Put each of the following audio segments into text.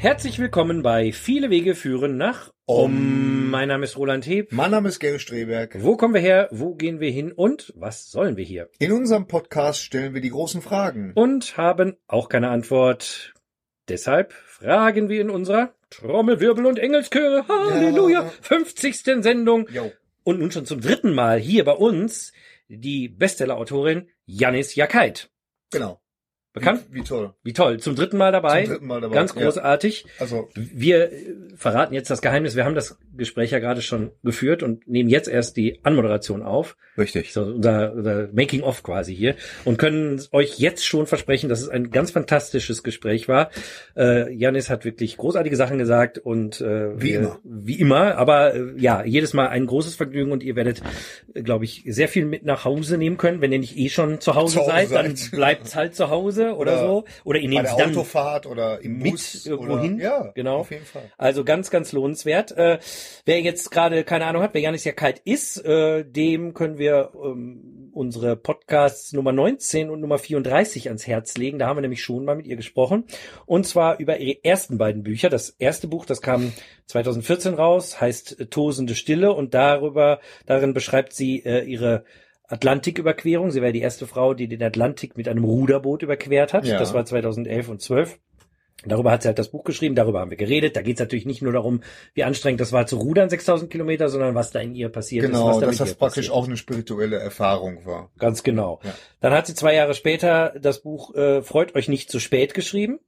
Herzlich willkommen bei Viele Wege führen nach Om. Mein Name ist Roland Heb. Mein Name ist Gary Streberg. Wo kommen wir her? Wo gehen wir hin? Und was sollen wir hier? In unserem Podcast stellen wir die großen Fragen. Und haben auch keine Antwort. Deshalb fragen wir in unserer Trommelwirbel und Engelschöre. Halleluja. Ja. 50. Sendung. Jo. Und nun schon zum dritten Mal hier bei uns die Bestseller-Autorin Janis Jakait. Genau. Bekannt? Wie, wie toll. Wie toll. Zum dritten Mal dabei. Zum dritten Mal dabei. Ganz Ja. großartig. Also, Wir äh, verraten jetzt das Geheimnis. Wir haben das Gespräch ja gerade schon geführt und nehmen jetzt erst die Anmoderation auf. richtig. So unser, unser Making-of quasi hier. Und können euch jetzt schon versprechen, dass es ein ganz fantastisches Gespräch war. Äh, Janis hat wirklich großartige Sachen gesagt und äh, Wie immer. Wie immer. Aber äh, ja, jedes Mal ein großes Vergnügen und ihr werdet, äh, glaube ich, sehr viel mit nach Hause nehmen können. Wenn ihr nicht eh schon zu Hause, Zu Hause seid, dann seid. bleibt's halt zu Hause oder, Oder so. Oder ihr Bei der dann Autofahrt oder im mit Bus irgendwo oder. Ja, Genau. Auf jeden Fall. Also ganz, ganz lohnenswert. Äh, wer jetzt gerade keine Ahnung hat, wer Janis ja kalt ist, äh, dem können wir ähm, unsere Podcasts Nummer 19 und Nummer 34 ans Herz legen. Da haben wir nämlich schon mal mit ihr gesprochen. Und zwar über ihre ersten beiden Bücher. Das erste Buch, das kam 2014 raus, heißt äh, Tosende Stille und darüber, darin beschreibt sie äh, ihre Atlantiküberquerung. Sie wäre die erste Frau, die den Atlantik mit einem Ruderboot überquert hat. Ja. Das war 2011 und 12. Darüber hat sie halt das Buch geschrieben, darüber haben wir geredet. Da geht es natürlich nicht nur darum, wie anstrengend das war zu rudern, 6000 Kilometer, sondern was da in ihr passiert ist. Genau, was da dass das praktisch passiert auch eine spirituelle Erfahrung war. ist. Ganz genau. Ja. Dann hat sie zwei Jahre später das Buch äh, Freut euch nicht zu spät geschrieben.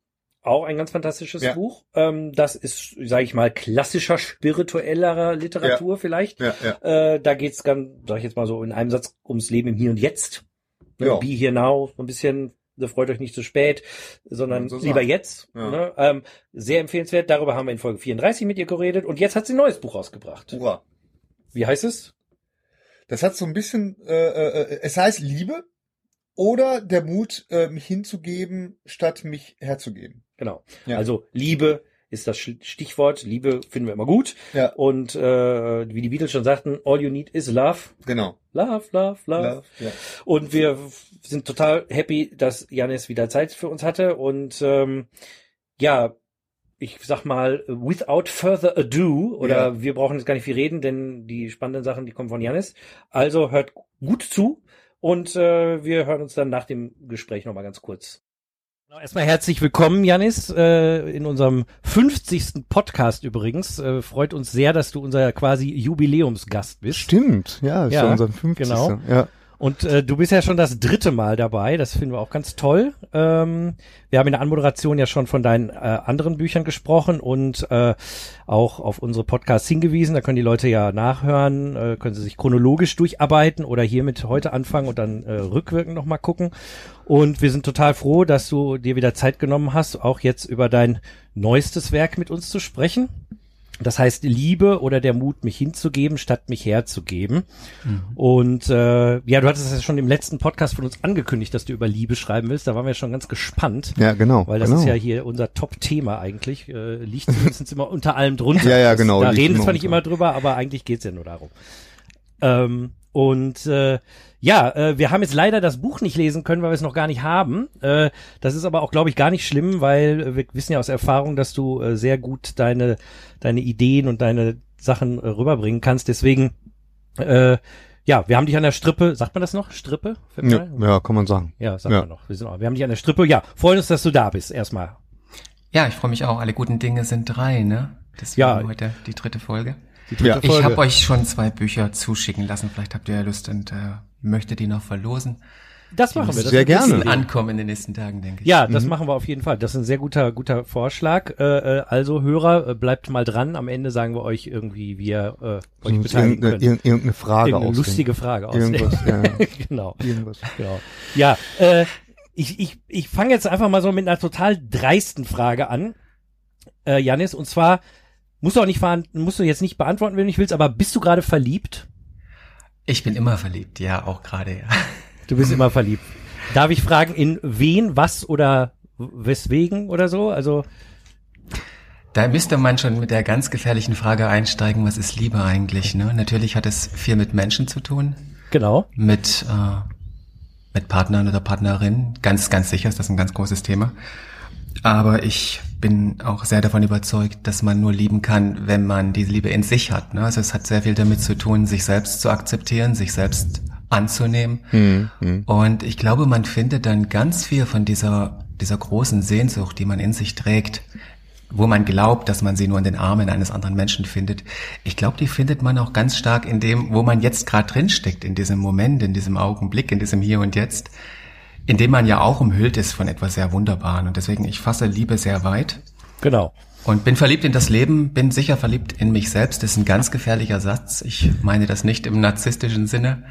Auch ein ganz fantastisches Ja. Buch. Ähm, das ist, sage ich mal, klassischer spirituellerer Literatur vielleicht. Ja, ja. Äh, da geht's ganz, sag ich jetzt mal so in einem Satz, ums Leben im Hier und Jetzt. Ne? Ja. Be here now, so ein bisschen, ne, freut euch nicht zu spät, sondern so lieber jetzt. Ja. Ne? Ähm, sehr empfehlenswert, darüber haben wir in Folge 34 mit ihr geredet und jetzt hat sie ein neues Buch rausgebracht. Hurra. Wie heißt es? Das hat so ein bisschen, äh, äh, es heißt Liebe oder der Mut, äh, mich hinzugeben, statt mich herzugeben. Genau. Ja. Also Liebe ist das Stichwort. Liebe finden wir immer gut. Ja. Und äh, wie die Beatles schon sagten, all you need is love. Genau. Love, love, love. Love, ja. Und wir sind total happy, dass Janis wieder Zeit für uns hatte. Und ähm, ja, ich sag mal, without further ado, oder Ja. wir brauchen jetzt gar nicht viel reden, denn die spannenden Sachen, die kommen von Janis. Also hört gut zu und äh, wir hören uns dann nach dem Gespräch nochmal ganz kurz. Genau, Erstmal herzlich willkommen, Janis, äh, in unserem 50. Podcast übrigens. Äh, freut uns sehr, dass du unser quasi Jubiläumsgast bist. Stimmt, ja, ist Ja, ja, unser 50. genau. Ja. Und äh, du bist ja schon das dritte Mal dabei, das finden wir auch ganz toll. Ähm, wir haben in der Anmoderation ja schon von deinen äh, anderen Büchern gesprochen und äh, auch auf unsere Podcasts hingewiesen. Da können die Leute ja nachhören, äh, können sie sich chronologisch durcharbeiten oder hiermit heute anfangen und dann äh, rückwirkend nochmal gucken. Und wir sind total froh, dass du dir wieder Zeit genommen hast, auch jetzt über dein neuestes Werk mit uns zu sprechen. Das heißt Liebe oder der Mut, mich hinzugeben, statt mich herzugeben. Und äh, ja, du hattest es ja schon im letzten Podcast von uns angekündigt, dass du über Liebe schreiben willst. Da waren wir schon ganz gespannt, ja, genau. weil das genau. ist ja hier unser Top-Thema eigentlich. Äh, liegt zumindest immer unter allem drunter. Ja, ja, genau, Da reden wir zwar nicht immer drüber, aber eigentlich geht's ja nur darum. Ähm, und äh, ja, äh, wir haben jetzt leider das Buch nicht lesen können, weil wir es noch gar nicht haben. Äh, das ist aber auch, glaube ich, gar nicht schlimm, weil äh, wir wissen ja aus Erfahrung, dass du äh, sehr gut deine deine Ideen und deine Sachen äh, rüberbringen kannst. Deswegen, äh, ja, wir haben dich an der Strippe. Sagt man das noch? Strippe? Ja, ja, kann man sagen. ja sagt ja. man noch. Wir, sind auch, wir haben dich an der Strippe. Ja, freuen uns, dass du da bist. Erstmal. Ja, ich freue mich auch. Alle guten Dinge sind drei, ne? Deswegen Ja. heute die dritte Folge. Ja. Ich habe euch schon zwei Bücher zuschicken lassen. Vielleicht habt ihr ja Lust und äh, möchtet die noch verlosen. das machen wir. Das Sehr gerne. Ankommen in den nächsten Tagen, denke ich. Ja, das machen wir auf jeden Fall. Das ist ein sehr guter, guter Vorschlag. Äh, äh, also Hörer, äh, bleibt mal dran. Am Ende sagen wir euch irgendwie, wie ihr äh, euch Uns beteiligen irgendeine, könnt. irg- irgendeine Frage Irgendeine ausdenken. lustige Frage ausdenken. Irgendwas, ja, ja. genau, Irgendwas. genau. Ja, äh, ich, ich, ich fange jetzt einfach mal so mit einer total dreisten Frage an, äh, Janis. Und zwar musst du auch nicht fahren, musst du jetzt nicht beantworten, wenn du nicht willst, aber bist du gerade verliebt? Ich bin immer verliebt, ja, auch gerade, ja. Du bist immer verliebt. Darf ich fragen, in wen, was oder weswegen oder so? Also Da müsste man schon mit der ganz gefährlichen Frage einsteigen, was ist Liebe eigentlich? Ne? Natürlich hat es viel mit Menschen zu tun, genau. mit, äh, mit Partnern oder Partnerinnen. Ganz, ganz sicher ist das ein ganz großes Thema. Aber ich bin auch sehr davon überzeugt, dass man nur lieben kann, wenn man die Liebe in sich hat. Ne? Also es hat sehr viel damit zu tun, sich selbst zu akzeptieren, sich selbst anzunehmen. Mhm. Und ich glaube, man findet dann ganz viel von dieser, dieser großen Sehnsucht, die man in sich trägt, wo man glaubt, dass man sie nur in den Armen eines anderen Menschen findet. Ich glaube, die findet man auch ganz stark in dem, wo man jetzt gerade drinsteckt, in diesem Moment, in diesem Augenblick, in diesem Hier und Jetzt, in dem man ja auch umhüllt ist von etwas sehr Wunderbaren. Und deswegen, ich fasse Liebe sehr weit. Genau. Und bin verliebt in das Leben, bin sicher verliebt in mich selbst. Das ist ein ganz gefährlicher Satz. Ich meine das nicht im narzisstischen Sinne.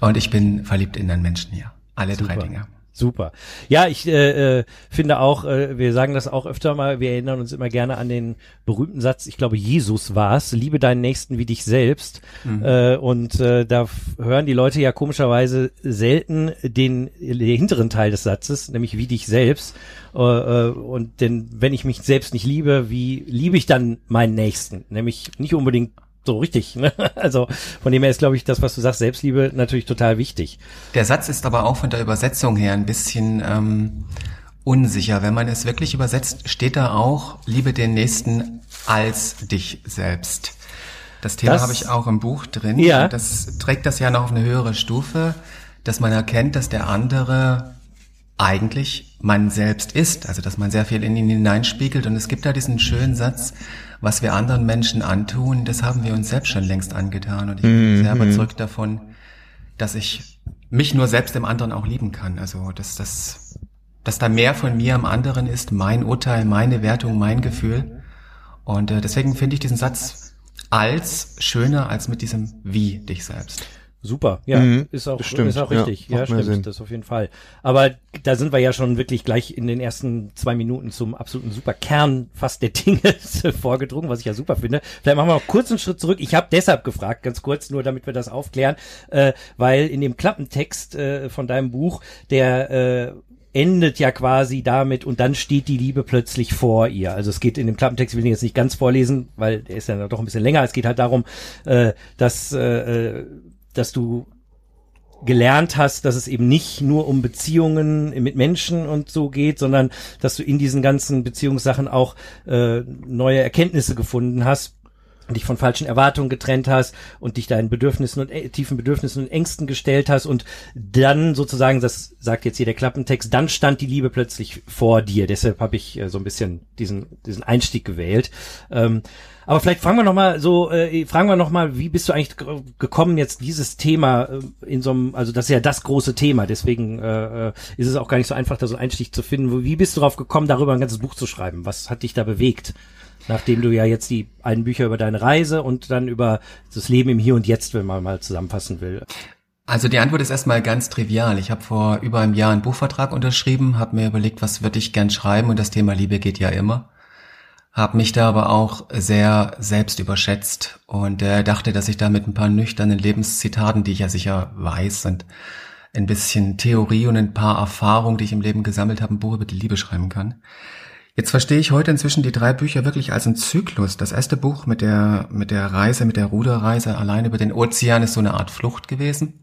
Und ich bin verliebt in einen Menschen hier. Alle Super. drei Dinge. Super. Ja, ich äh, äh, finde auch, äh, wir sagen das auch öfter mal, wir erinnern uns immer gerne an den berühmten Satz, ich glaube, Jesus war's, liebe deinen Nächsten wie dich selbst. Mhm. Äh, und äh, da hören die Leute ja komischerweise selten den, den hinteren Teil des Satzes, nämlich wie dich selbst. Äh, äh, und denn wenn ich mich selbst nicht liebe, wie liebe ich dann meinen Nächsten? Nämlich nicht unbedingt so richtig. Ne? Also von dem her ist, glaube ich, das, was du sagst, Selbstliebe natürlich total wichtig. Der Satz ist aber auch von der Übersetzung her ein bisschen ähm, unsicher. Wenn man es wirklich übersetzt, steht da auch, liebe den Nächsten als dich selbst. Das Thema habe ich auch im Buch drin. Ja. Das trägt das ja noch auf eine höhere Stufe, dass man erkennt, dass der andere eigentlich man selbst ist, also dass man sehr viel in ihn hineinspiegelt. Und es gibt da diesen schönen Satz, was wir anderen Menschen antun, das haben wir uns selbst schon längst angetan. Und ich bin mhm. sehr überzeugt davon, dass ich mich nur selbst im anderen auch lieben kann. Also dass das, dass da mehr von mir am anderen ist, mein Urteil, meine Wertung, mein Gefühl. Und äh, deswegen finde ich diesen Satz als schöner als mit diesem Wie dich selbst. Super, ja, mhm, ist auch stimmt, ist auch richtig, ja, ja stimmt, Sinn. das auf jeden Fall. Aber da sind wir ja schon wirklich gleich in den ersten zwei Minuten zum absoluten super Kern fast der Dinge vorgedrungen, was ich ja super finde. Vielleicht machen wir noch kurz einen Schritt zurück. Ich habe deshalb gefragt, ganz kurz, nur damit wir das aufklären, äh, weil in dem Klappentext äh, von deinem Buch der äh, endet ja quasi damit und dann steht die Liebe plötzlich vor ihr. Also es geht in dem Klappentext, ich will ihn jetzt nicht ganz vorlesen, weil der ist ja doch ein bisschen länger. Es geht halt darum, äh, dass äh, äh dass du gelernt hast, dass es eben nicht nur um Beziehungen mit Menschen und so geht, sondern dass du in diesen ganzen Beziehungssachen auch äh, neue Erkenntnisse gefunden hast dich von falschen Erwartungen getrennt hast und dich deinen Bedürfnissen und äh, tiefen Bedürfnissen und Ängsten gestellt hast und dann sozusagen, das sagt jetzt hier der Klappentext, dann stand die Liebe plötzlich vor dir. Deshalb habe ich äh, so ein bisschen diesen diesen Einstieg gewählt. Ähm, aber vielleicht fragen wir noch mal so, äh, fragen wir noch mal, wie bist du eigentlich gekommen jetzt dieses Thema äh, in so einem, also das ist ja das große Thema, deswegen äh, äh, ist es auch gar nicht so einfach, da so einen Einstieg zu finden. Wie bist du darauf gekommen, darüber ein ganzes Buch zu schreiben? Was hat dich da bewegt? Nachdem du ja jetzt die einen Bücher über deine Reise und dann über das Leben im Hier und Jetzt, wenn man mal zusammenfassen will. Also die Antwort ist erstmal ganz trivial. Ich habe vor über einem Jahr einen Buchvertrag unterschrieben, habe mir überlegt, was würde ich gern schreiben und das Thema Liebe geht ja immer habe mich da aber auch sehr selbst überschätzt und äh, dachte, dass ich da mit ein paar nüchternen Lebenszitaten, die ich ja sicher weiß, und ein bisschen Theorie und ein paar Erfahrungen, die ich im Leben gesammelt habe, ein Buch über die Liebe schreiben kann. Jetzt verstehe ich heute inzwischen die drei Bücher wirklich als einen Zyklus. Das erste Buch mit der, mit der Reise, mit der Ruderreise allein über den Ozean ist so eine Art Flucht gewesen.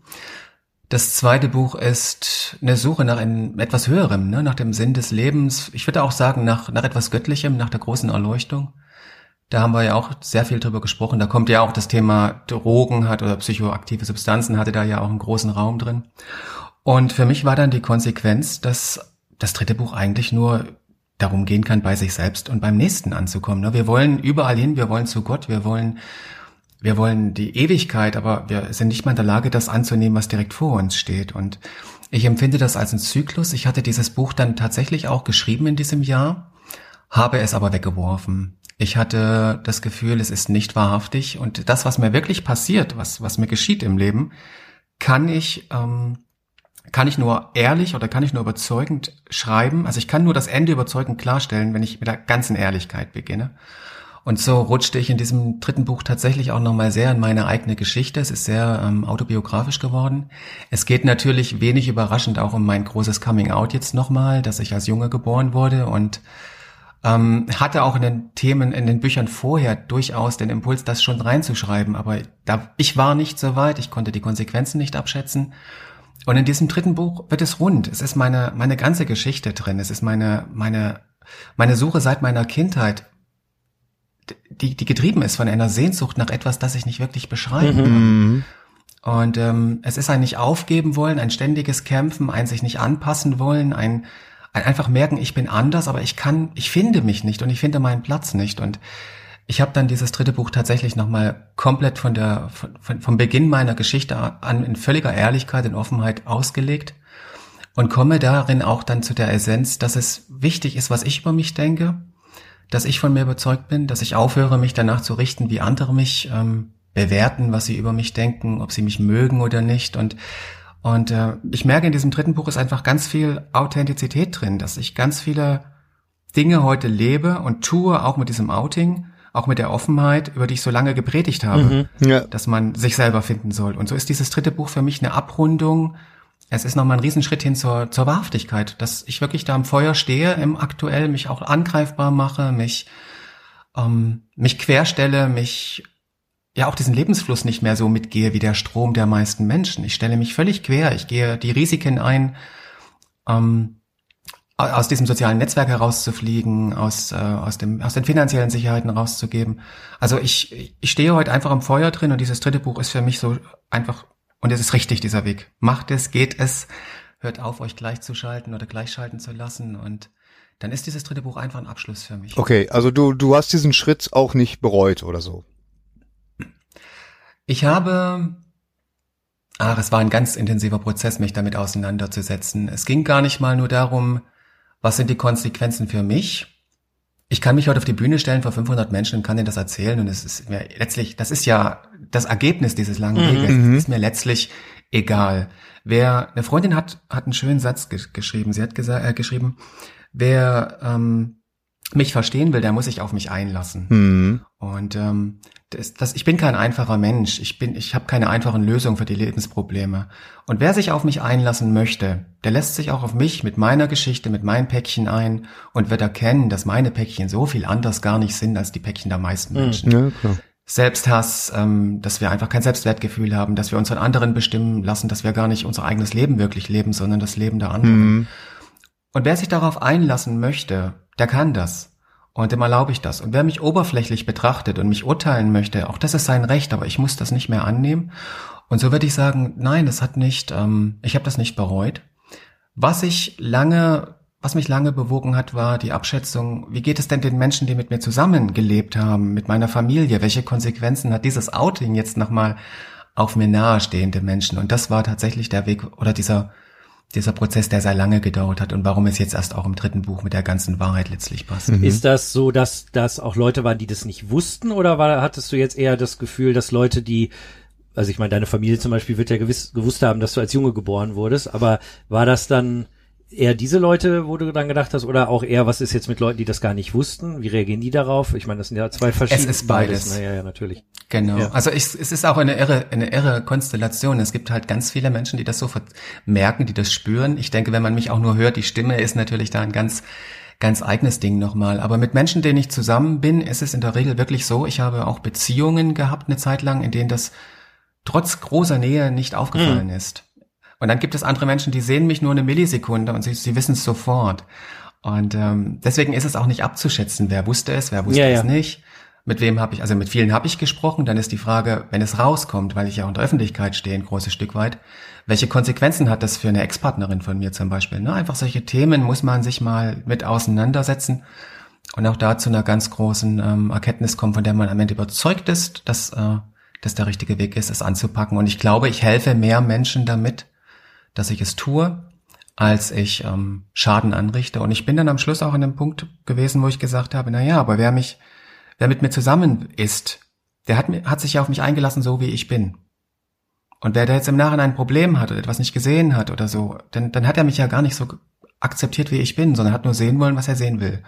Das zweite Buch ist eine Suche nach einem etwas Höherem, ne? nach dem Sinn des Lebens. Ich würde auch sagen, nach, nach etwas Göttlichem, nach der großen Erleuchtung. Da haben wir ja auch sehr viel drüber gesprochen. Da kommt ja auch das Thema Drogen hat oder psychoaktive Substanzen hatte da ja auch einen großen Raum drin. Und für mich war dann die Konsequenz, dass das dritte Buch eigentlich nur darum gehen kann, bei sich selbst und beim Nächsten anzukommen. Ne? Wir wollen überall hin, wir wollen zu Gott, wir wollen wir wollen die Ewigkeit, aber wir sind nicht mal in der Lage, das anzunehmen, was direkt vor uns steht. Und ich empfinde das als einen Zyklus. Ich hatte dieses Buch dann tatsächlich auch geschrieben in diesem Jahr, habe es aber weggeworfen. Ich hatte das Gefühl, es ist nicht wahrhaftig und das, was mir wirklich passiert, was, was mir geschieht im Leben, kann ich, ähm, kann ich nur ehrlich oder kann ich nur überzeugend schreiben. Also ich kann nur das Ende überzeugend klarstellen, wenn ich mit der ganzen Ehrlichkeit beginne. Und so rutschte ich in diesem dritten Buch tatsächlich auch nochmal sehr in meine eigene Geschichte. Es ist sehr ähm, autobiografisch geworden. Es geht natürlich wenig überraschend auch um mein großes Coming Out jetzt nochmal, dass ich als Junge geboren wurde und ähm, hatte auch in den Themen, in den Büchern vorher durchaus den Impuls, das schon reinzuschreiben. Aber da, ich war nicht so weit, ich konnte die Konsequenzen nicht abschätzen. Und in diesem dritten Buch wird es rund. Es ist meine, meine ganze Geschichte drin. Es ist meine, meine meine Suche seit meiner Kindheit, die, die getrieben ist von einer Sehnsucht nach etwas, das ich nicht wirklich beschreiben kann. Mhm. Und ähm, es ist ein nicht aufgeben wollen, ein ständiges Kämpfen, ein sich nicht anpassen wollen, ein, ein einfach merken, ich bin anders, aber ich kann, ich finde mich nicht und ich finde meinen Platz nicht. Und ich habe dann dieses dritte Buch tatsächlich nochmal komplett von der, von, vom Beginn meiner Geschichte an in völliger Ehrlichkeit, in Offenheit ausgelegt und komme darin auch dann zu der Essenz, dass es wichtig ist, was ich über mich denke, dass ich von mir überzeugt bin, dass ich aufhöre, mich danach zu richten, wie andere mich ähm, bewerten, was sie über mich denken, ob sie mich mögen oder nicht. Und und äh, ich merke in diesem dritten Buch ist einfach ganz viel Authentizität drin, dass ich ganz viele Dinge heute lebe und tue, auch mit diesem Outing, auch mit der Offenheit, über die ich so lange gepredigt habe, mhm, ja. dass man sich selber finden soll. Und so ist dieses dritte Buch für mich eine Abrundung. Es ist nochmal ein Riesenschritt hin zur, zur Wahrhaftigkeit, dass ich wirklich da am Feuer stehe, im aktuell mich auch angreifbar mache, mich, ähm, mich querstelle, mich ja auch diesen Lebensfluss nicht mehr so mitgehe wie der Strom der meisten Menschen. Ich stelle mich völlig quer, ich gehe die Risiken ein, ähm, aus diesem sozialen Netzwerk herauszufliegen, aus, äh, aus, dem, aus den finanziellen Sicherheiten rauszugeben. Also ich, ich stehe heute einfach im Feuer drin und dieses dritte Buch ist für mich so einfach, und es ist richtig, dieser Weg. Macht es, geht es, hört auf, euch gleichzuschalten oder gleichschalten zu lassen und dann ist dieses dritte Buch einfach ein Abschluss für mich. Okay, also du, du hast diesen Schritt auch nicht bereut oder so. Ich habe, ach, es war ein ganz intensiver Prozess, mich damit auseinanderzusetzen. Es ging gar nicht mal nur darum, was sind die Konsequenzen für mich? Ich kann mich heute auf die Bühne stellen vor 500 Menschen und kann denen das erzählen und es ist mir letztlich, das ist ja das Ergebnis dieses langen mhm. Weges, mhm. ist mir letztlich egal. Wer, eine Freundin hat, hat einen schönen Satz ge geschrieben. Sie hat gesagt, äh, geschrieben, wer ähm, mich verstehen will, der muss sich auf mich einlassen. Mhm. Und ähm, das, das, ich bin kein einfacher Mensch. Ich bin, ich habe keine einfachen Lösungen für die Lebensprobleme. Und wer sich auf mich einlassen möchte, der lässt sich auch auf mich mit meiner Geschichte, mit meinen Päckchen ein und wird erkennen, dass meine Päckchen so viel anders gar nicht sind als die Päckchen der meisten hm. Menschen. Ja, klar. Selbsthass, ähm, dass wir einfach kein Selbstwertgefühl haben, dass wir uns von anderen bestimmen lassen, dass wir gar nicht unser eigenes Leben wirklich leben, sondern das Leben der anderen. Mhm. Und wer sich darauf einlassen möchte, der kann das. Und dem erlaube ich das. Und wer mich oberflächlich betrachtet und mich urteilen möchte, auch das ist sein Recht, aber ich muss das nicht mehr annehmen. Und so würde ich sagen, nein, das hat nicht, ähm, ich habe das nicht bereut. Was ich lange, was mich lange bewogen hat, war die Abschätzung, wie geht es denn den Menschen, die mit mir zusammengelebt haben, mit meiner Familie? Welche Konsequenzen hat dieses Outing jetzt nochmal auf mir nahestehende Menschen? Und das war tatsächlich der Weg oder dieser dieser Prozess, der sehr lange gedauert hat und warum es jetzt erst auch im dritten Buch mit der ganzen Wahrheit letztlich passt. Mhm. Ist das so, dass das auch Leute waren, die das nicht wussten oder war, hattest du jetzt eher das Gefühl, dass Leute, die also ich meine, deine Familie zum Beispiel wird ja gewiss gewusst haben, dass du als Junge geboren wurdest, aber war das dann eher diese Leute, wo du dann gedacht hast, oder auch eher, was ist jetzt mit Leuten, die das gar nicht wussten? Wie reagieren die darauf? Ich meine, das sind ja zwei verschiedene. Es ist beides. beides. Naja, ja, natürlich. Genau. Ja. Also ich, es ist auch eine irre, eine irre Konstellation. Es gibt halt ganz viele Menschen, die das so merken, die das spüren. Ich denke, wenn man mich auch nur hört, die Stimme ist natürlich da ein ganz, ganz eigenes Ding nochmal. Aber mit Menschen, denen ich zusammen bin, ist es in der Regel wirklich so. Ich habe auch Beziehungen gehabt eine Zeit lang, in denen das trotz großer Nähe nicht aufgefallen mhm. ist. Und dann gibt es andere Menschen, die sehen mich nur eine Millisekunde und sie, sie wissen es sofort. Und ähm, deswegen ist es auch nicht abzuschätzen, wer wusste es, wer wusste ja, es ja. nicht. Mit wem habe ich, also mit vielen habe ich gesprochen. Dann ist die Frage, wenn es rauskommt, weil ich ja unter Öffentlichkeit stehe, ein großes Stück weit, welche Konsequenzen hat das für eine Ex-Partnerin von mir zum Beispiel? Ne? Einfach solche Themen muss man sich mal mit auseinandersetzen und auch da zu einer ganz großen ähm, Erkenntnis kommen, von der man am Ende überzeugt ist, dass äh, das der richtige Weg ist, es anzupacken. Und ich glaube, ich helfe mehr Menschen damit, dass ich es tue, als ich ähm, Schaden anrichte. Und ich bin dann am Schluss auch an dem Punkt gewesen, wo ich gesagt habe, na ja, aber wer mich, wer mit mir zusammen ist, der hat, hat sich ja auf mich eingelassen, so wie ich bin. Und wer da jetzt im Nachhinein ein Problem hat oder etwas nicht gesehen hat oder so, dann, dann hat er mich ja gar nicht so akzeptiert, wie ich bin, sondern hat nur sehen wollen, was er sehen will.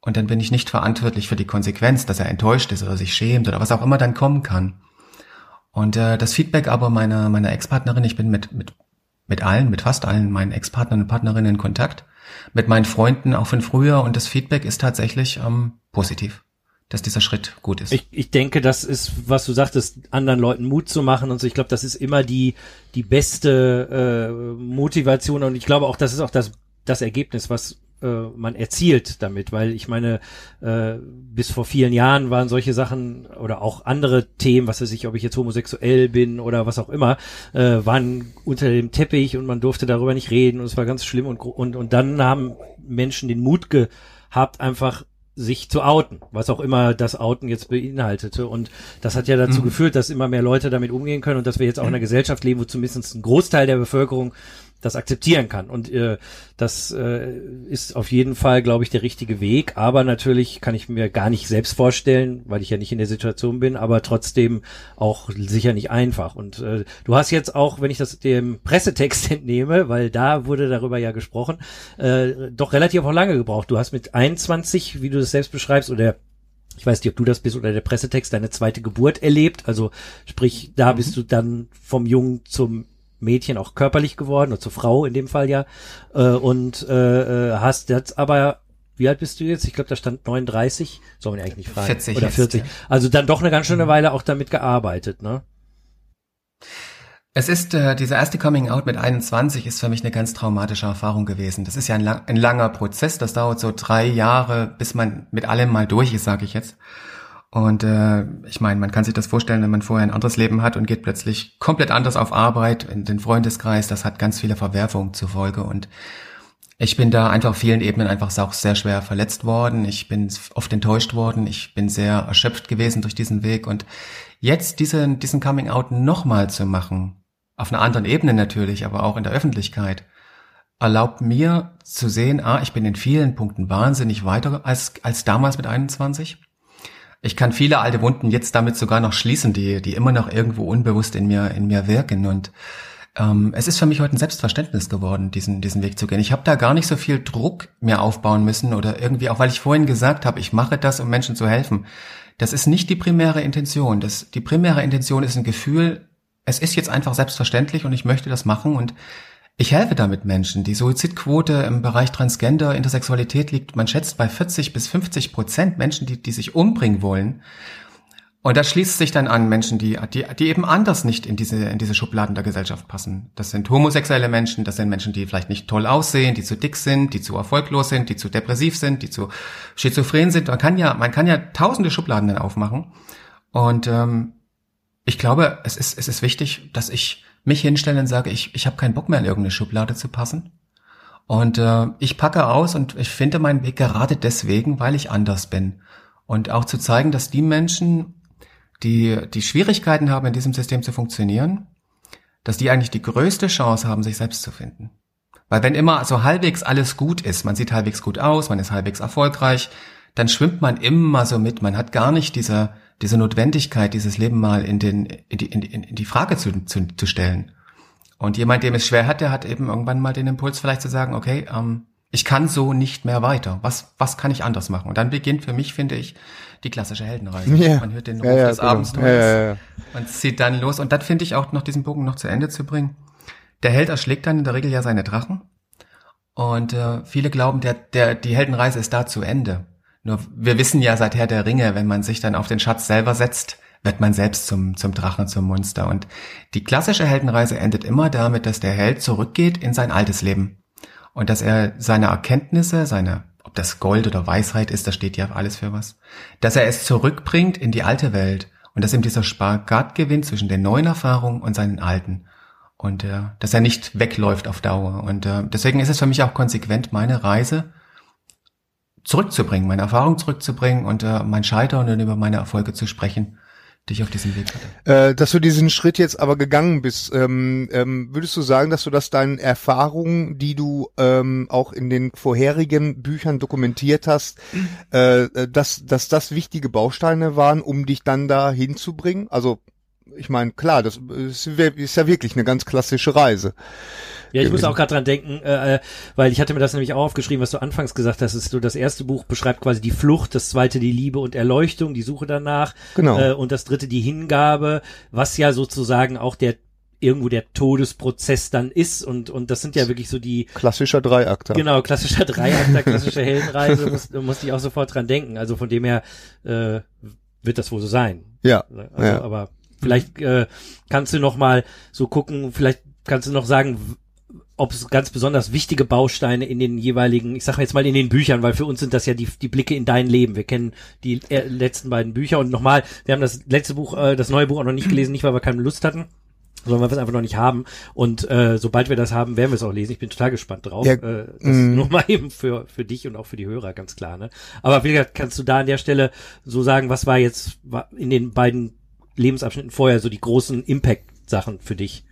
Und dann bin ich nicht verantwortlich für die Konsequenz, dass er enttäuscht ist oder sich schämt oder was auch immer dann kommen kann. Und äh, das Feedback aber meiner meiner Ex-Partnerin, ich bin mit mit mit allen, mit fast allen meinen Ex-Partnern und Partnerinnen in Kontakt, mit meinen Freunden auch von früher und das Feedback ist tatsächlich ähm, positiv, dass dieser Schritt gut ist. Ich, ich denke, das ist, was du sagtest, anderen Leuten Mut zu machen und so. Ich glaube, das ist immer die die beste äh, Motivation und ich glaube auch, das ist auch das das Ergebnis, was äh, man erzielt damit, weil ich meine, äh, bis vor vielen Jahren waren solche Sachen oder auch andere Themen, was weiß ich, ob ich jetzt homosexuell bin oder was auch immer, äh, waren unter dem Teppich und man durfte darüber nicht reden und es war ganz schlimm und und und dann haben Menschen den Mut gehabt, einfach sich zu outen, was auch immer das Outen jetzt beinhaltete. Und das hat ja dazu mhm. geführt, dass immer mehr Leute damit umgehen können und dass wir jetzt auch in einer Gesellschaft leben, wo zumindest ein Großteil der Bevölkerung das akzeptieren kann. Und äh, das äh, ist auf jeden Fall, glaube ich, der richtige Weg. Aber natürlich kann ich mir gar nicht selbst vorstellen, weil ich ja nicht in der Situation bin, aber trotzdem auch sicher nicht einfach. Und äh, du hast jetzt auch, wenn ich das dem Pressetext entnehme, weil da wurde darüber ja gesprochen, äh, doch relativ auch lange gebraucht. Du hast mit 21, wie du das selbst beschreibst, oder ich weiß nicht, ob du das bist oder der Pressetext, deine zweite Geburt erlebt. Also sprich, da mhm. bist du dann vom Jungen zum Mädchen auch körperlich geworden, oder zur Frau in dem Fall ja, äh, und äh, äh hast jetzt aber wie alt bist du jetzt? Ich glaube, da stand 39. Soll man ja eigentlich nicht fragen. 40 Oder 40. Jetzt, ja. Also dann doch eine ganz schöne mhm. Weile auch damit gearbeitet, ne? Es ist, äh, dieser erste Coming Out mit 21 ist für mich eine ganz traumatische Erfahrung gewesen. Das ist ja ein, lang, ein langer Prozess. Das dauert so drei Jahre, bis man mit allem mal durch ist, sage ich jetzt. Und äh, ich meine, man kann sich das vorstellen, wenn man vorher ein anderes Leben hat und geht plötzlich komplett anders auf Arbeit, in den Freundeskreis, das hat ganz viele Verwerfungen zur Folge. Und ich bin da einfach auf vielen Ebenen einfach auch sehr schwer verletzt worden. Ich bin oft enttäuscht worden. Ich bin sehr erschöpft gewesen durch diesen Weg. Und jetzt diesen, diesen Coming Out nochmal zu machen, auf einer anderen Ebene natürlich, aber auch in der Öffentlichkeit, erlaubt mir zu sehen, ah, ich bin in vielen Punkten wahnsinnig weiter als, als damals mit 21 ich kann viele alte Wunden jetzt damit sogar noch schließen, die, die immer noch irgendwo unbewusst in mir, in mir wirken. Und ähm, es ist für mich heute ein Selbstverständnis geworden, diesen, diesen Weg zu gehen. Ich habe da gar nicht so viel Druck mehr aufbauen müssen oder irgendwie, auch weil ich vorhin gesagt habe, ich mache das, um Menschen zu helfen. Das ist nicht die primäre Intention. Das, die primäre Intention ist ein Gefühl, es ist jetzt einfach selbstverständlich und ich möchte das machen und ich helfe damit Menschen. Die Suizidquote im Bereich Transgender, Intersexualität liegt, man schätzt bei 40 bis 50 Prozent Menschen, die, die sich umbringen wollen. Und das schließt sich dann an Menschen, die, die, die eben anders nicht in diese, in diese Schubladen der Gesellschaft passen. Das sind homosexuelle Menschen, das sind Menschen, die vielleicht nicht toll aussehen, die zu dick sind, die zu erfolglos sind, die zu depressiv sind, die zu schizophren sind. Man kann ja, man kann ja tausende Schubladen dann aufmachen. Und ähm, ich glaube, es ist, es ist wichtig, dass ich mich hinstelle und sage, ich, ich habe keinen Bock mehr in irgendeine Schublade zu passen. Und äh, ich packe aus und ich finde meinen Weg gerade deswegen, weil ich anders bin. Und auch zu zeigen, dass die Menschen, die die Schwierigkeiten haben, in diesem System zu funktionieren, dass die eigentlich die größte Chance haben, sich selbst zu finden. Weil wenn immer so halbwegs alles gut ist, man sieht halbwegs gut aus, man ist halbwegs erfolgreich, dann schwimmt man immer so mit. Man hat gar nicht diese, diese Notwendigkeit, dieses Leben mal in, den, in, die, in, in die Frage zu, zu, zu stellen. Und jemand, dem es schwer hat, der hat eben irgendwann mal den Impuls vielleicht zu sagen, okay, ähm, ich kann so nicht mehr weiter. Was, was kann ich anders machen? Und dann beginnt für mich, finde ich, die klassische Heldenreise. Yeah. Man hört den Ruf ja, ja, des genau. Abenteuers. Ja, Man zieht dann los. Und dann finde ich auch noch diesen Bogen noch zu Ende zu bringen. Der Held erschlägt dann in der Regel ja seine Drachen. Und äh, viele glauben, der, der, die Heldenreise ist da zu Ende. Nur wir wissen ja seit Herr der Ringe, wenn man sich dann auf den Schatz selber setzt, wird man selbst zum, zum Drachen, zum Monster. Und die klassische Heldenreise endet immer damit, dass der Held zurückgeht in sein altes Leben. Und dass er seine Erkenntnisse, seine, ob das Gold oder Weisheit ist, das steht ja alles für was, dass er es zurückbringt in die alte Welt. Und dass ihm dieser Spagat gewinnt zwischen den neuen Erfahrungen und seinen alten. Und äh, dass er nicht wegläuft auf Dauer. Und äh, deswegen ist es für mich auch konsequent, meine Reise zurückzubringen, meine Erfahrung zurückzubringen und äh, mein Scheitern und über meine Erfolge zu sprechen, die ich auf diesem Weg hatte. Äh, dass du diesen Schritt jetzt aber gegangen bist, ähm, ähm, würdest du sagen, dass du das deinen Erfahrungen, die du ähm, auch in den vorherigen Büchern dokumentiert hast, äh, äh dass, dass das wichtige Bausteine waren, um dich dann da hinzubringen? Also ich meine, klar, das ist, ist ja wirklich eine ganz klassische Reise. Ja, ich muss auch gerade dran denken, äh, äh, weil ich hatte mir das nämlich auch aufgeschrieben, was du anfangs gesagt hast. Ist so das erste Buch beschreibt quasi die Flucht, das zweite die Liebe und Erleuchtung, die Suche danach. Genau. Äh, und das dritte die Hingabe, was ja sozusagen auch der irgendwo der Todesprozess dann ist und und das sind ja wirklich so die klassischer Dreiakter. Genau, klassischer Dreiakter, klassische Heldenreise, muss, musste ich auch sofort dran denken. Also von dem her äh, wird das wohl so sein. Ja. Also, ja. Aber vielleicht äh, kannst du noch mal so gucken, vielleicht kannst du noch sagen, ob es ganz besonders wichtige Bausteine in den jeweiligen, ich sage jetzt mal in den Büchern, weil für uns sind das ja die, die Blicke in dein Leben. Wir kennen die äh, letzten beiden Bücher und nochmal, wir haben das letzte Buch, äh, das neue Buch auch noch nicht gelesen, nicht weil wir keine Lust hatten, sondern weil wir es einfach noch nicht haben. Und äh, sobald wir das haben, werden wir es auch lesen. Ich bin total gespannt drauf. Ja, äh, das mm. nur mal eben für, für dich und auch für die Hörer, ganz klar. Ne? Aber wie gesagt, kannst du da an der Stelle so sagen, was war jetzt in den beiden Lebensabschnitten vorher so die großen Impact-Sachen für dich?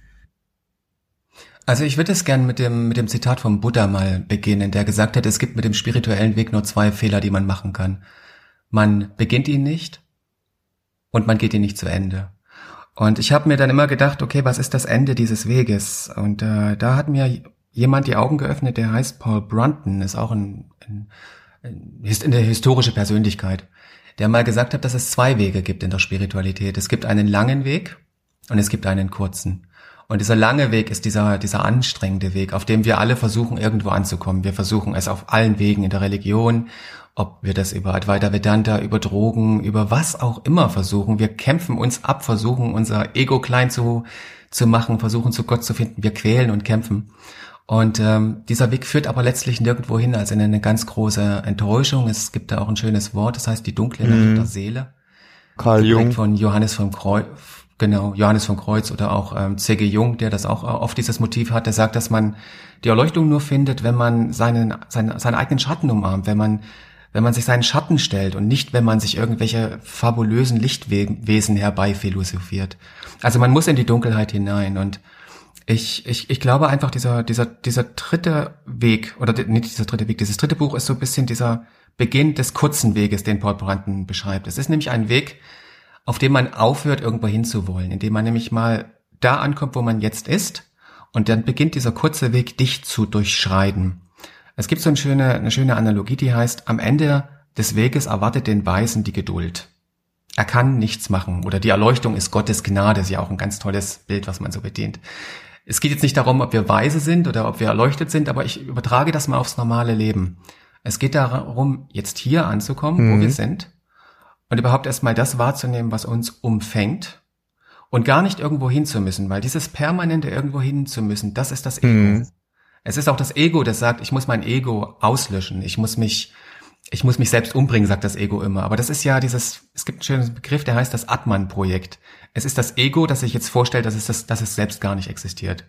Also ich würde es gern mit dem, mit dem Zitat vom Buddha mal beginnen, der gesagt hat, es gibt mit dem spirituellen Weg nur zwei Fehler, die man machen kann. Man beginnt ihn nicht und man geht ihn nicht zu Ende. Und ich habe mir dann immer gedacht, okay, was ist das Ende dieses Weges? Und äh, da hat mir jemand die Augen geöffnet, der heißt Paul Brunton, ist auch ein, ein, ein, eine historische Persönlichkeit, der mal gesagt hat, dass es zwei Wege gibt in der Spiritualität. Es gibt einen langen Weg und es gibt einen kurzen. Und dieser lange Weg ist dieser, dieser anstrengende Weg, auf dem wir alle versuchen, irgendwo anzukommen. Wir versuchen es auf allen Wegen in der Religion, ob wir das über Advaita Vedanta, über Drogen, über was auch immer versuchen. Wir kämpfen uns ab, versuchen unser Ego klein zu, zu machen, versuchen zu Gott zu finden. Wir quälen und kämpfen. Und ähm, dieser Weg führt aber letztlich nirgendwo hin als in eine ganz große Enttäuschung. Es gibt da auch ein schönes Wort, das heißt die dunkle Nacht mhm. der Seele. Karl Jung. Von Johannes von Kreuz, Genau, Johannes von Kreuz oder auch ähm, C.G. Jung, der das auch oft dieses Motiv hat, der sagt, dass man die Erleuchtung nur findet, wenn man seinen, seinen, seinen eigenen Schatten umarmt, wenn man, wenn man sich seinen Schatten stellt und nicht, wenn man sich irgendwelche fabulösen Lichtwesen herbeiphilosophiert. Also man muss in die Dunkelheit hinein und ich, ich, ich glaube einfach, dieser, dieser, dieser dritte Weg, oder nicht dieser dritte Weg, dieses dritte Buch ist so ein bisschen dieser Beginn des kurzen Weges, den Paul Brandon beschreibt. Es ist nämlich ein Weg, auf dem man aufhört, irgendwo hinzuwollen, indem man nämlich mal da ankommt, wo man jetzt ist, und dann beginnt dieser kurze Weg, dich zu durchschreiten. Es gibt so eine schöne, eine schöne Analogie, die heißt, am Ende des Weges erwartet den Weisen die Geduld. Er kann nichts machen oder die Erleuchtung ist Gottes Gnade, ist ja auch ein ganz tolles Bild, was man so bedient. Es geht jetzt nicht darum, ob wir weise sind oder ob wir erleuchtet sind, aber ich übertrage das mal aufs normale Leben. Es geht darum, jetzt hier anzukommen, mhm. wo wir sind und überhaupt erstmal das wahrzunehmen, was uns umfängt und gar nicht irgendwo hin zu müssen, weil dieses permanente irgendwo hin zu müssen, das ist das Ego. Mhm. Es ist auch das Ego, das sagt, ich muss mein Ego auslöschen, ich muss mich, ich muss mich selbst umbringen, sagt das Ego immer. Aber das ist ja dieses, es gibt einen schönen Begriff, der heißt das Atman-Projekt. Es ist das Ego, das sich jetzt vorstellt, dass es, das, dass es selbst gar nicht existiert.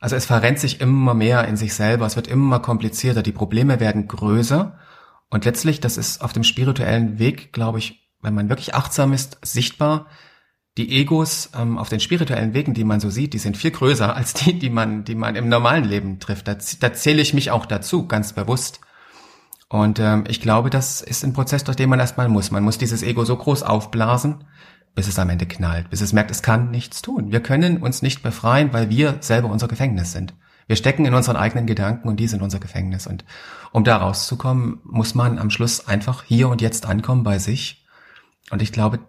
Also es verrennt sich immer mehr in sich selber, es wird immer komplizierter, die Probleme werden größer und letztlich, das ist auf dem spirituellen Weg, glaube ich, wenn man wirklich achtsam ist, sichtbar. Die Egos ähm, auf den spirituellen Wegen, die man so sieht, die sind viel größer als die, die man, die man im normalen Leben trifft. Da, da zähle ich mich auch dazu, ganz bewusst. Und ähm, ich glaube, das ist ein Prozess, durch den man erstmal muss. Man muss dieses Ego so groß aufblasen, bis es am Ende knallt, bis es merkt, es kann nichts tun. Wir können uns nicht befreien, weil wir selber unser Gefängnis sind. Wir stecken in unseren eigenen Gedanken und die sind unser Gefängnis. Und um da rauszukommen, muss man am Schluss einfach hier und jetzt ankommen bei sich und ich glaube,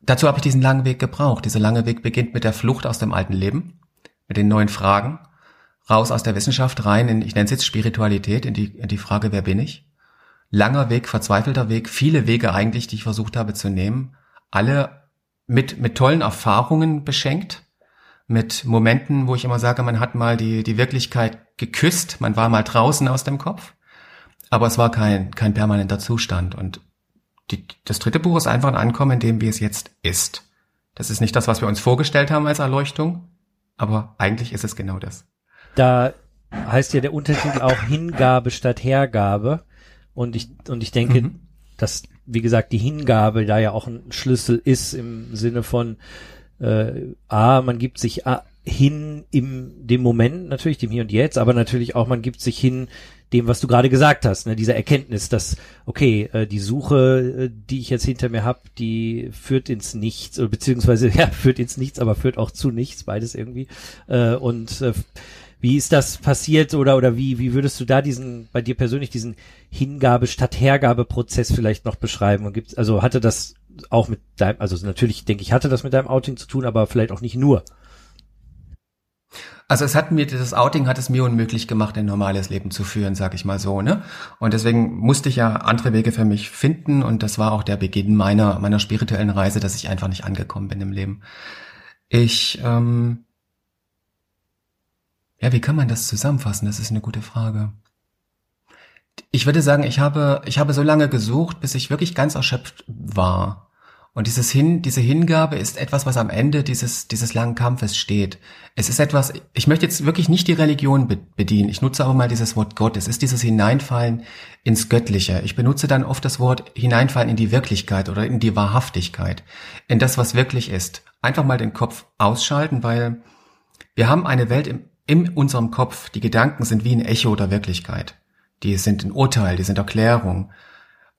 dazu habe ich diesen langen Weg gebraucht. Dieser lange Weg beginnt mit der Flucht aus dem alten Leben, mit den neuen Fragen, raus aus der Wissenschaft rein in, ich nenne es jetzt Spiritualität, in die, in die Frage, wer bin ich? Langer Weg, verzweifelter Weg, viele Wege eigentlich, die ich versucht habe zu nehmen, alle mit, mit tollen Erfahrungen beschenkt, mit Momenten, wo ich immer sage, man hat mal die, die Wirklichkeit geküsst, man war mal draußen aus dem Kopf, aber es war kein, kein permanenter Zustand und die, das dritte Buch ist einfach ein Ankommen in dem, wie es jetzt ist. Das ist nicht das, was wir uns vorgestellt haben als Erleuchtung, aber eigentlich ist es genau das. Da heißt ja der Untertitel auch Hingabe statt Hergabe. Und ich, und ich denke, mhm. dass, wie gesagt, die Hingabe da ja auch ein Schlüssel ist im Sinne von, äh, A, man gibt sich A, hin im dem Moment, natürlich dem Hier und Jetzt, aber natürlich auch, man gibt sich hin dem, was du gerade gesagt hast, ne, dieser Erkenntnis, dass, okay, äh, die Suche, äh, die ich jetzt hinter mir habe, die führt ins Nichts, oder beziehungsweise, ja, führt ins Nichts, aber führt auch zu nichts, beides irgendwie. Äh, und äh, wie ist das passiert oder oder wie wie würdest du da diesen bei dir persönlich diesen Hingabe statt Hergabe Prozess vielleicht noch beschreiben und gibt also hatte das auch mit deinem also natürlich denke ich hatte das mit deinem Outing zu tun, aber vielleicht auch nicht nur. Also es hat mir, das Outing hat es mir unmöglich gemacht, ein normales Leben zu führen, sag ich mal so, ne? Und deswegen musste ich ja andere Wege für mich finden und das war auch der Beginn meiner, meiner spirituellen Reise, dass ich einfach nicht angekommen bin im Leben. Ich, ähm, Ja, wie kann man das zusammenfassen? Das ist eine gute Frage. Ich würde sagen, ich habe, ich habe so lange gesucht, bis ich wirklich ganz erschöpft war. Und dieses Hin, diese Hingabe ist etwas, was am Ende dieses, dieses langen Kampfes steht. Es ist etwas, ich möchte jetzt wirklich nicht die Religion bedienen. Ich nutze aber mal dieses Wort Gott. Es ist dieses Hineinfallen ins Göttliche. Ich benutze dann oft das Wort Hineinfallen in die Wirklichkeit oder in die Wahrhaftigkeit. In das, was wirklich ist. Einfach mal den Kopf ausschalten, weil wir haben eine Welt im, in unserem Kopf. Die Gedanken sind wie ein Echo der Wirklichkeit. Die sind ein Urteil, die sind Erklärung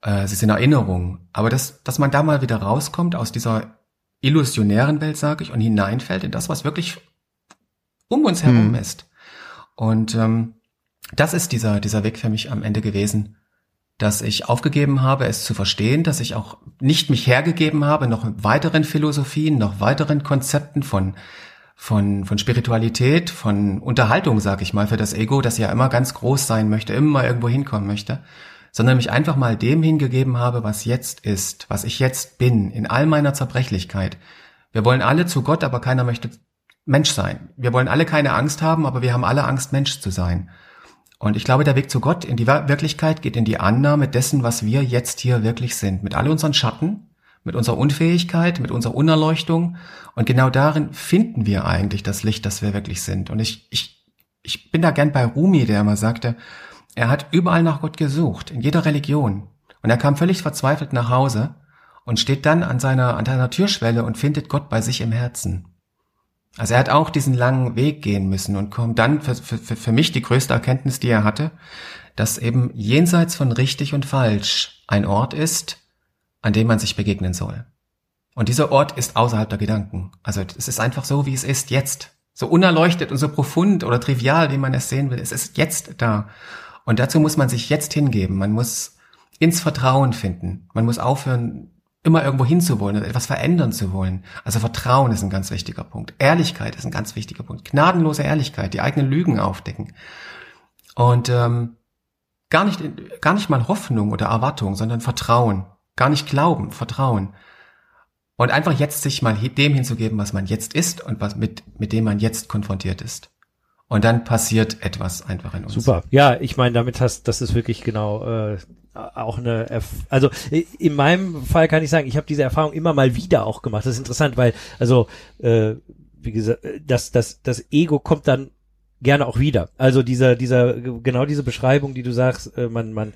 äh, sie sind Erinnerungen. Aber dass, dass man da mal wieder rauskommt aus dieser illusionären Welt, sage ich, und hineinfällt in das, was wirklich um uns herum hm. ist. Und ähm, das ist dieser, dieser Weg für mich am Ende gewesen, dass ich aufgegeben habe, es zu verstehen, dass ich auch nicht mich hergegeben habe, noch weiteren Philosophien, noch weiteren Konzepten von von, von Spiritualität, von Unterhaltung, sag ich mal, für das Ego, das ja immer ganz groß sein möchte, immer irgendwo hinkommen möchte, sondern mich einfach mal dem hingegeben habe, was jetzt ist, was ich jetzt bin, in all meiner Zerbrechlichkeit. Wir wollen alle zu Gott, aber keiner möchte Mensch sein. Wir wollen alle keine Angst haben, aber wir haben alle Angst, Mensch zu sein. Und ich glaube, der Weg zu Gott in die Wirklichkeit geht in die Annahme dessen, was wir jetzt hier wirklich sind, mit all unseren Schatten, mit unserer Unfähigkeit, mit unserer Unerleuchtung. Und genau darin finden wir eigentlich das Licht, das wir wirklich sind. Und ich, ich, ich bin da gern bei Rumi, der immer sagte, er hat überall nach Gott gesucht, in jeder Religion. Und er kam völlig verzweifelt nach Hause und steht dann an seiner, an seiner Türschwelle und findet Gott bei sich im Herzen. Also er hat auch diesen langen Weg gehen müssen und kommt dann für, für, für mich die größte Erkenntnis, die er hatte, dass eben jenseits von richtig und falsch ein Ort ist, an dem man sich begegnen soll. Und dieser Ort ist außerhalb der Gedanken. Also es ist einfach so, wie es ist jetzt. So unerleuchtet und so profund oder trivial, wie man es sehen will. Es ist jetzt da. Und dazu muss man sich jetzt hingeben. Man muss ins Vertrauen finden. Man muss aufhören, immer irgendwo hinzuwollen oder etwas verändern zu wollen. Also Vertrauen ist ein ganz wichtiger Punkt. Ehrlichkeit ist ein ganz wichtiger Punkt. Gnadenlose Ehrlichkeit, die eigenen Lügen aufdecken. Und ähm, gar nicht, gar nicht mal Hoffnung oder Erwartung, sondern Vertrauen. Gar nicht Glauben, Vertrauen. Und einfach jetzt sich mal dem hinzugeben, was man jetzt ist und was mit, mit dem man jetzt konfrontiert ist. Und dann passiert etwas einfach in uns. Super. Ja, ich meine, damit hast, das ist wirklich genau äh, auch eine, Erf also in meinem Fall kann ich sagen, ich habe diese Erfahrung immer mal wieder auch gemacht. Das ist interessant, weil also äh, wie gesagt, das das das Ego kommt dann gerne auch wieder. Also dieser dieser genau diese Beschreibung, die du sagst, äh, man man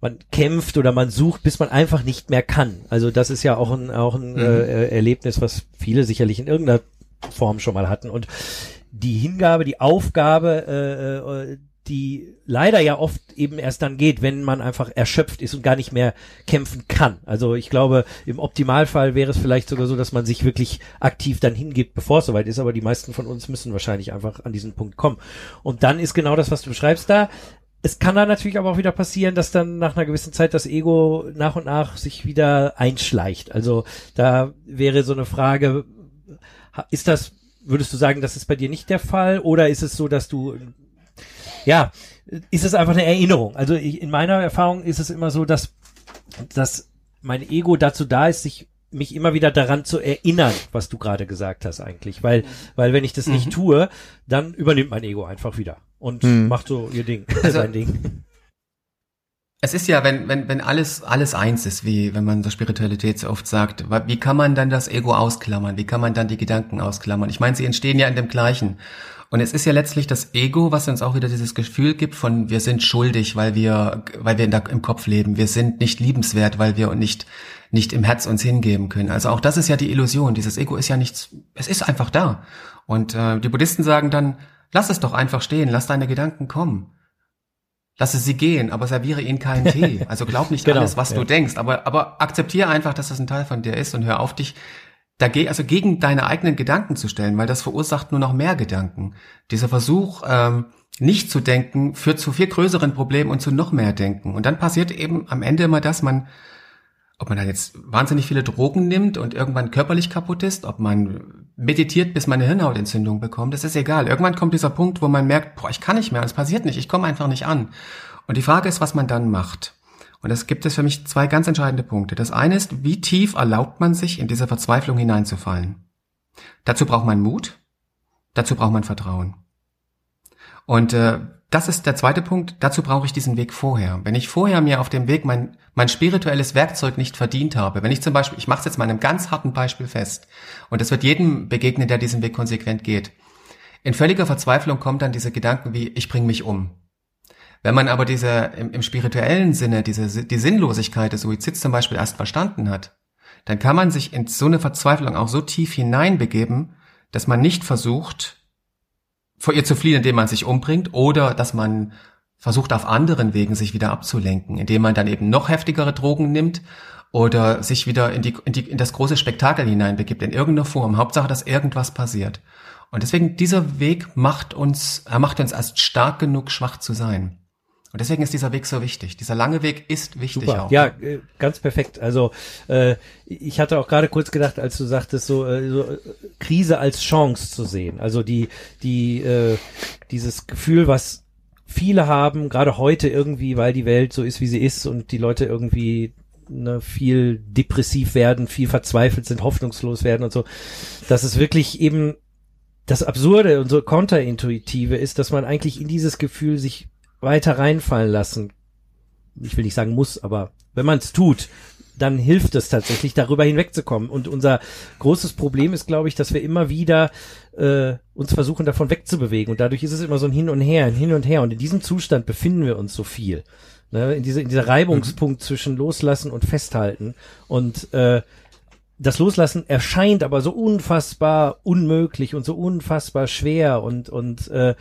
man kämpft oder man sucht, bis man einfach nicht mehr kann. Also das ist ja auch ein auch ein mhm. äh, Erlebnis, was viele sicherlich in irgendeiner Form schon mal hatten. Und die Hingabe, die Aufgabe, äh, äh, die leider ja oft eben erst dann geht, wenn man einfach erschöpft ist und gar nicht mehr kämpfen kann. Also ich glaube, im Optimalfall wäre es vielleicht sogar so, dass man sich wirklich aktiv dann hingibt, bevor es soweit ist, aber die meisten von uns müssen wahrscheinlich einfach an diesen Punkt kommen. Und dann ist genau das, was du beschreibst da. Es kann dann natürlich aber auch wieder passieren, dass dann nach einer gewissen Zeit das Ego nach und nach sich wieder einschleicht. Also da wäre so eine Frage, ist das Würdest du sagen, das ist bei dir nicht der Fall? Oder ist es so, dass du, ja, ist es einfach eine Erinnerung? Also ich, in meiner Erfahrung ist es immer so, dass, dass mein Ego dazu da ist, sich mich immer wieder daran zu erinnern, was du gerade gesagt hast eigentlich, weil weil wenn ich das mhm. nicht tue, dann übernimmt mein Ego einfach wieder und mhm. macht so ihr Ding, also, sein Ding. Es ist ja, wenn, wenn, wenn alles, alles eins ist, wie wenn man so Spiritualität so oft sagt, wie kann man dann das Ego ausklammern? Wie kann man dann die Gedanken ausklammern? Ich meine, sie entstehen ja in dem Gleichen. Und es ist ja letztlich das Ego, was uns auch wieder dieses Gefühl gibt von, wir sind schuldig, weil wir, weil wir der, im Kopf leben. Wir sind nicht liebenswert, weil wir nicht, nicht im Herz uns hingeben können. Also auch das ist ja die Illusion. Dieses Ego ist ja nichts, es ist einfach da. Und äh, die Buddhisten sagen dann, lass es doch einfach stehen, lass deine Gedanken kommen. Lasse sie gehen, aber serviere ihnen keinen Tee. Also glaub nicht genau, alles, was ja. du denkst, aber, aber akzeptiere einfach, dass das ein Teil von dir ist und hör auf dich dagegen, also gegen deine eigenen Gedanken zu stellen, weil das verursacht nur noch mehr Gedanken. Dieser Versuch, ähm, nicht zu denken, führt zu viel größeren Problemen und zu noch mehr Denken. Und dann passiert eben am Ende immer das, man ob man dann jetzt wahnsinnig viele Drogen nimmt und irgendwann körperlich kaputt ist, ob man meditiert, bis man eine Hirnhautentzündung bekommt, das ist egal. Irgendwann kommt dieser Punkt, wo man merkt, boah, ich kann nicht mehr, es passiert nicht, ich komme einfach nicht an. Und die Frage ist, was man dann macht. Und es gibt es für mich zwei ganz entscheidende Punkte. Das eine ist, wie tief erlaubt man sich, in diese Verzweiflung hineinzufallen? Dazu braucht man Mut, dazu braucht man Vertrauen. Und äh, das ist der zweite Punkt. Dazu brauche ich diesen Weg vorher. Wenn ich vorher mir auf dem Weg mein, mein spirituelles Werkzeug nicht verdient habe, wenn ich zum Beispiel, ich mache es jetzt mal einem ganz harten Beispiel fest, und das wird jedem begegnen, der diesen Weg konsequent geht. In völliger Verzweiflung kommt dann diese Gedanken wie, ich bringe mich um. Wenn man aber diese im, im spirituellen Sinne, diese die Sinnlosigkeit des Suizids zum Beispiel erst verstanden hat, dann kann man sich in so eine Verzweiflung auch so tief hineinbegeben, dass man nicht versucht, vor ihr zu fliehen, indem man sich umbringt, oder dass man versucht auf anderen Wegen sich wieder abzulenken, indem man dann eben noch heftigere Drogen nimmt oder sich wieder in, die, in, die, in das große Spektakel hineinbegibt, in irgendeiner Form. Hauptsache, dass irgendwas passiert. Und deswegen dieser Weg macht uns, er macht uns erst stark genug, schwach zu sein. Und deswegen ist dieser Weg so wichtig. Dieser lange Weg ist wichtig Super. auch. Ja, äh, ganz perfekt. Also äh, ich hatte auch gerade kurz gedacht, als du sagtest, so, äh, so äh, Krise als Chance zu sehen. Also die, die, äh, dieses Gefühl, was viele haben, gerade heute irgendwie, weil die Welt so ist, wie sie ist und die Leute irgendwie ne, viel depressiv werden, viel verzweifelt sind, hoffnungslos werden und so, dass es wirklich eben das Absurde und so Konterintuitive ist, dass man eigentlich in dieses Gefühl sich weiter reinfallen lassen. Ich will nicht sagen muss, aber wenn man es tut, dann hilft es tatsächlich, darüber hinwegzukommen. Und unser großes Problem ist, glaube ich, dass wir immer wieder äh, uns versuchen, davon wegzubewegen. Und dadurch ist es immer so ein Hin und Her, ein Hin und Her. Und in diesem Zustand befinden wir uns so viel. Ne? In, diese, in dieser Reibungspunkt mhm. zwischen Loslassen und Festhalten. Und äh, das Loslassen erscheint aber so unfassbar unmöglich und so unfassbar schwer und und äh,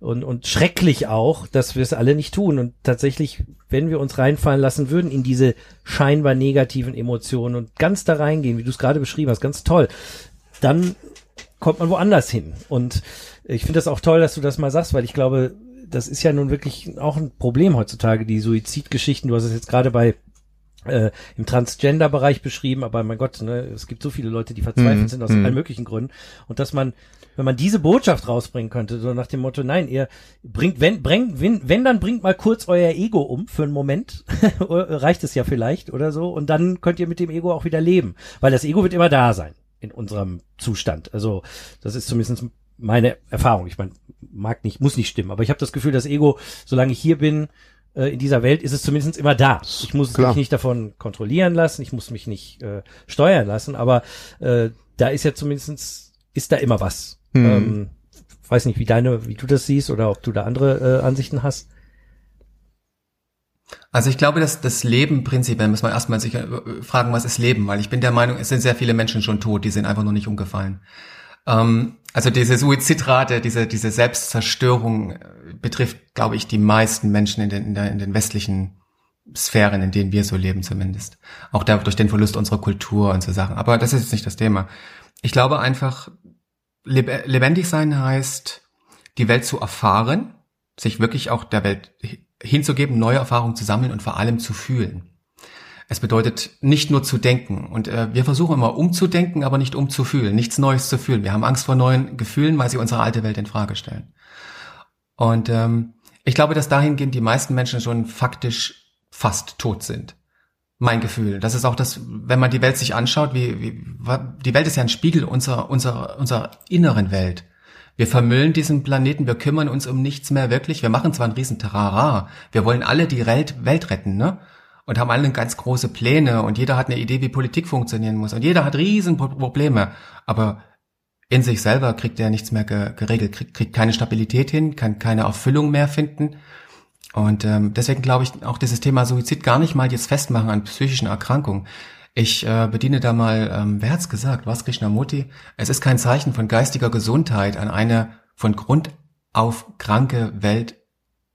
und, und schrecklich auch, dass wir es alle nicht tun. Und tatsächlich, wenn wir uns reinfallen lassen würden in diese scheinbar negativen Emotionen und ganz da reingehen, wie du es gerade beschrieben hast, ganz toll, dann kommt man woanders hin. Und ich finde das auch toll, dass du das mal sagst, weil ich glaube, das ist ja nun wirklich auch ein Problem heutzutage, die Suizidgeschichten. Du hast es jetzt gerade bei äh, im Transgender-Bereich beschrieben, aber mein Gott, ne, es gibt so viele Leute, die verzweifelt mhm. sind aus mhm. allen möglichen Gründen. Und dass man wenn man diese Botschaft rausbringen könnte, so nach dem Motto, nein, ihr bringt, wenn, bringt, wenn, wenn dann bringt mal kurz euer Ego um für einen Moment, reicht es ja vielleicht oder so, und dann könnt ihr mit dem Ego auch wieder leben, weil das Ego wird immer da sein in unserem Zustand. Also das ist zumindest meine Erfahrung. Ich meine, mag nicht, muss nicht stimmen, aber ich habe das Gefühl, das Ego, solange ich hier bin, äh, in dieser Welt ist es zumindest immer da. Ich muss Klar. mich nicht davon kontrollieren lassen, ich muss mich nicht äh, steuern lassen, aber äh, da ist ja zumindestens ist da immer was. Mhm. Ähm, weiß nicht, wie deine, wie du das siehst oder ob du da andere äh, Ansichten hast. Also ich glaube, dass das Leben prinzipiell muss man erstmal sich äh, fragen, was ist Leben, weil ich bin der Meinung, es sind sehr viele Menschen schon tot, die sind einfach noch nicht umgefallen. Ähm, also diese Suizidrate, diese diese Selbstzerstörung äh, betrifft, glaube ich, die meisten Menschen in den in, der, in den westlichen Sphären, in denen wir so leben zumindest. Auch da, durch den Verlust unserer Kultur und so Sachen. Aber das ist jetzt nicht das Thema. Ich glaube einfach, lebendig sein heißt, die Welt zu erfahren, sich wirklich auch der Welt hinzugeben, neue Erfahrungen zu sammeln und vor allem zu fühlen. Es bedeutet nicht nur zu denken. Und äh, wir versuchen immer umzudenken, aber nicht umzufühlen, nichts Neues zu fühlen. Wir haben Angst vor neuen Gefühlen, weil sie unsere alte Welt in Frage stellen. Und ähm, ich glaube, dass dahingehend die meisten Menschen schon faktisch fast tot sind mein Gefühl. Das ist auch das, wenn man die Welt sich anschaut, wie, wie die Welt ist ja ein Spiegel unserer, unserer, unserer inneren Welt. Wir vermüllen diesen Planeten, wir kümmern uns um nichts mehr wirklich. Wir machen zwar einen riesen Terrara, wir wollen alle die Welt, Welt retten, ne? Und haben alle ganz große Pläne und jeder hat eine Idee, wie Politik funktionieren muss. Und jeder hat riesen Probleme. Aber in sich selber kriegt er nichts mehr geregelt, kriegt, kriegt keine Stabilität hin, kann keine Erfüllung mehr finden. Und ähm, deswegen glaube ich auch dieses Thema Suizid gar nicht mal jetzt festmachen an psychischen Erkrankungen. Ich äh, bediene da mal, ähm, wer hat's gesagt, was Krishnamurti? Es ist kein Zeichen von geistiger Gesundheit, an eine von Grund auf kranke Welt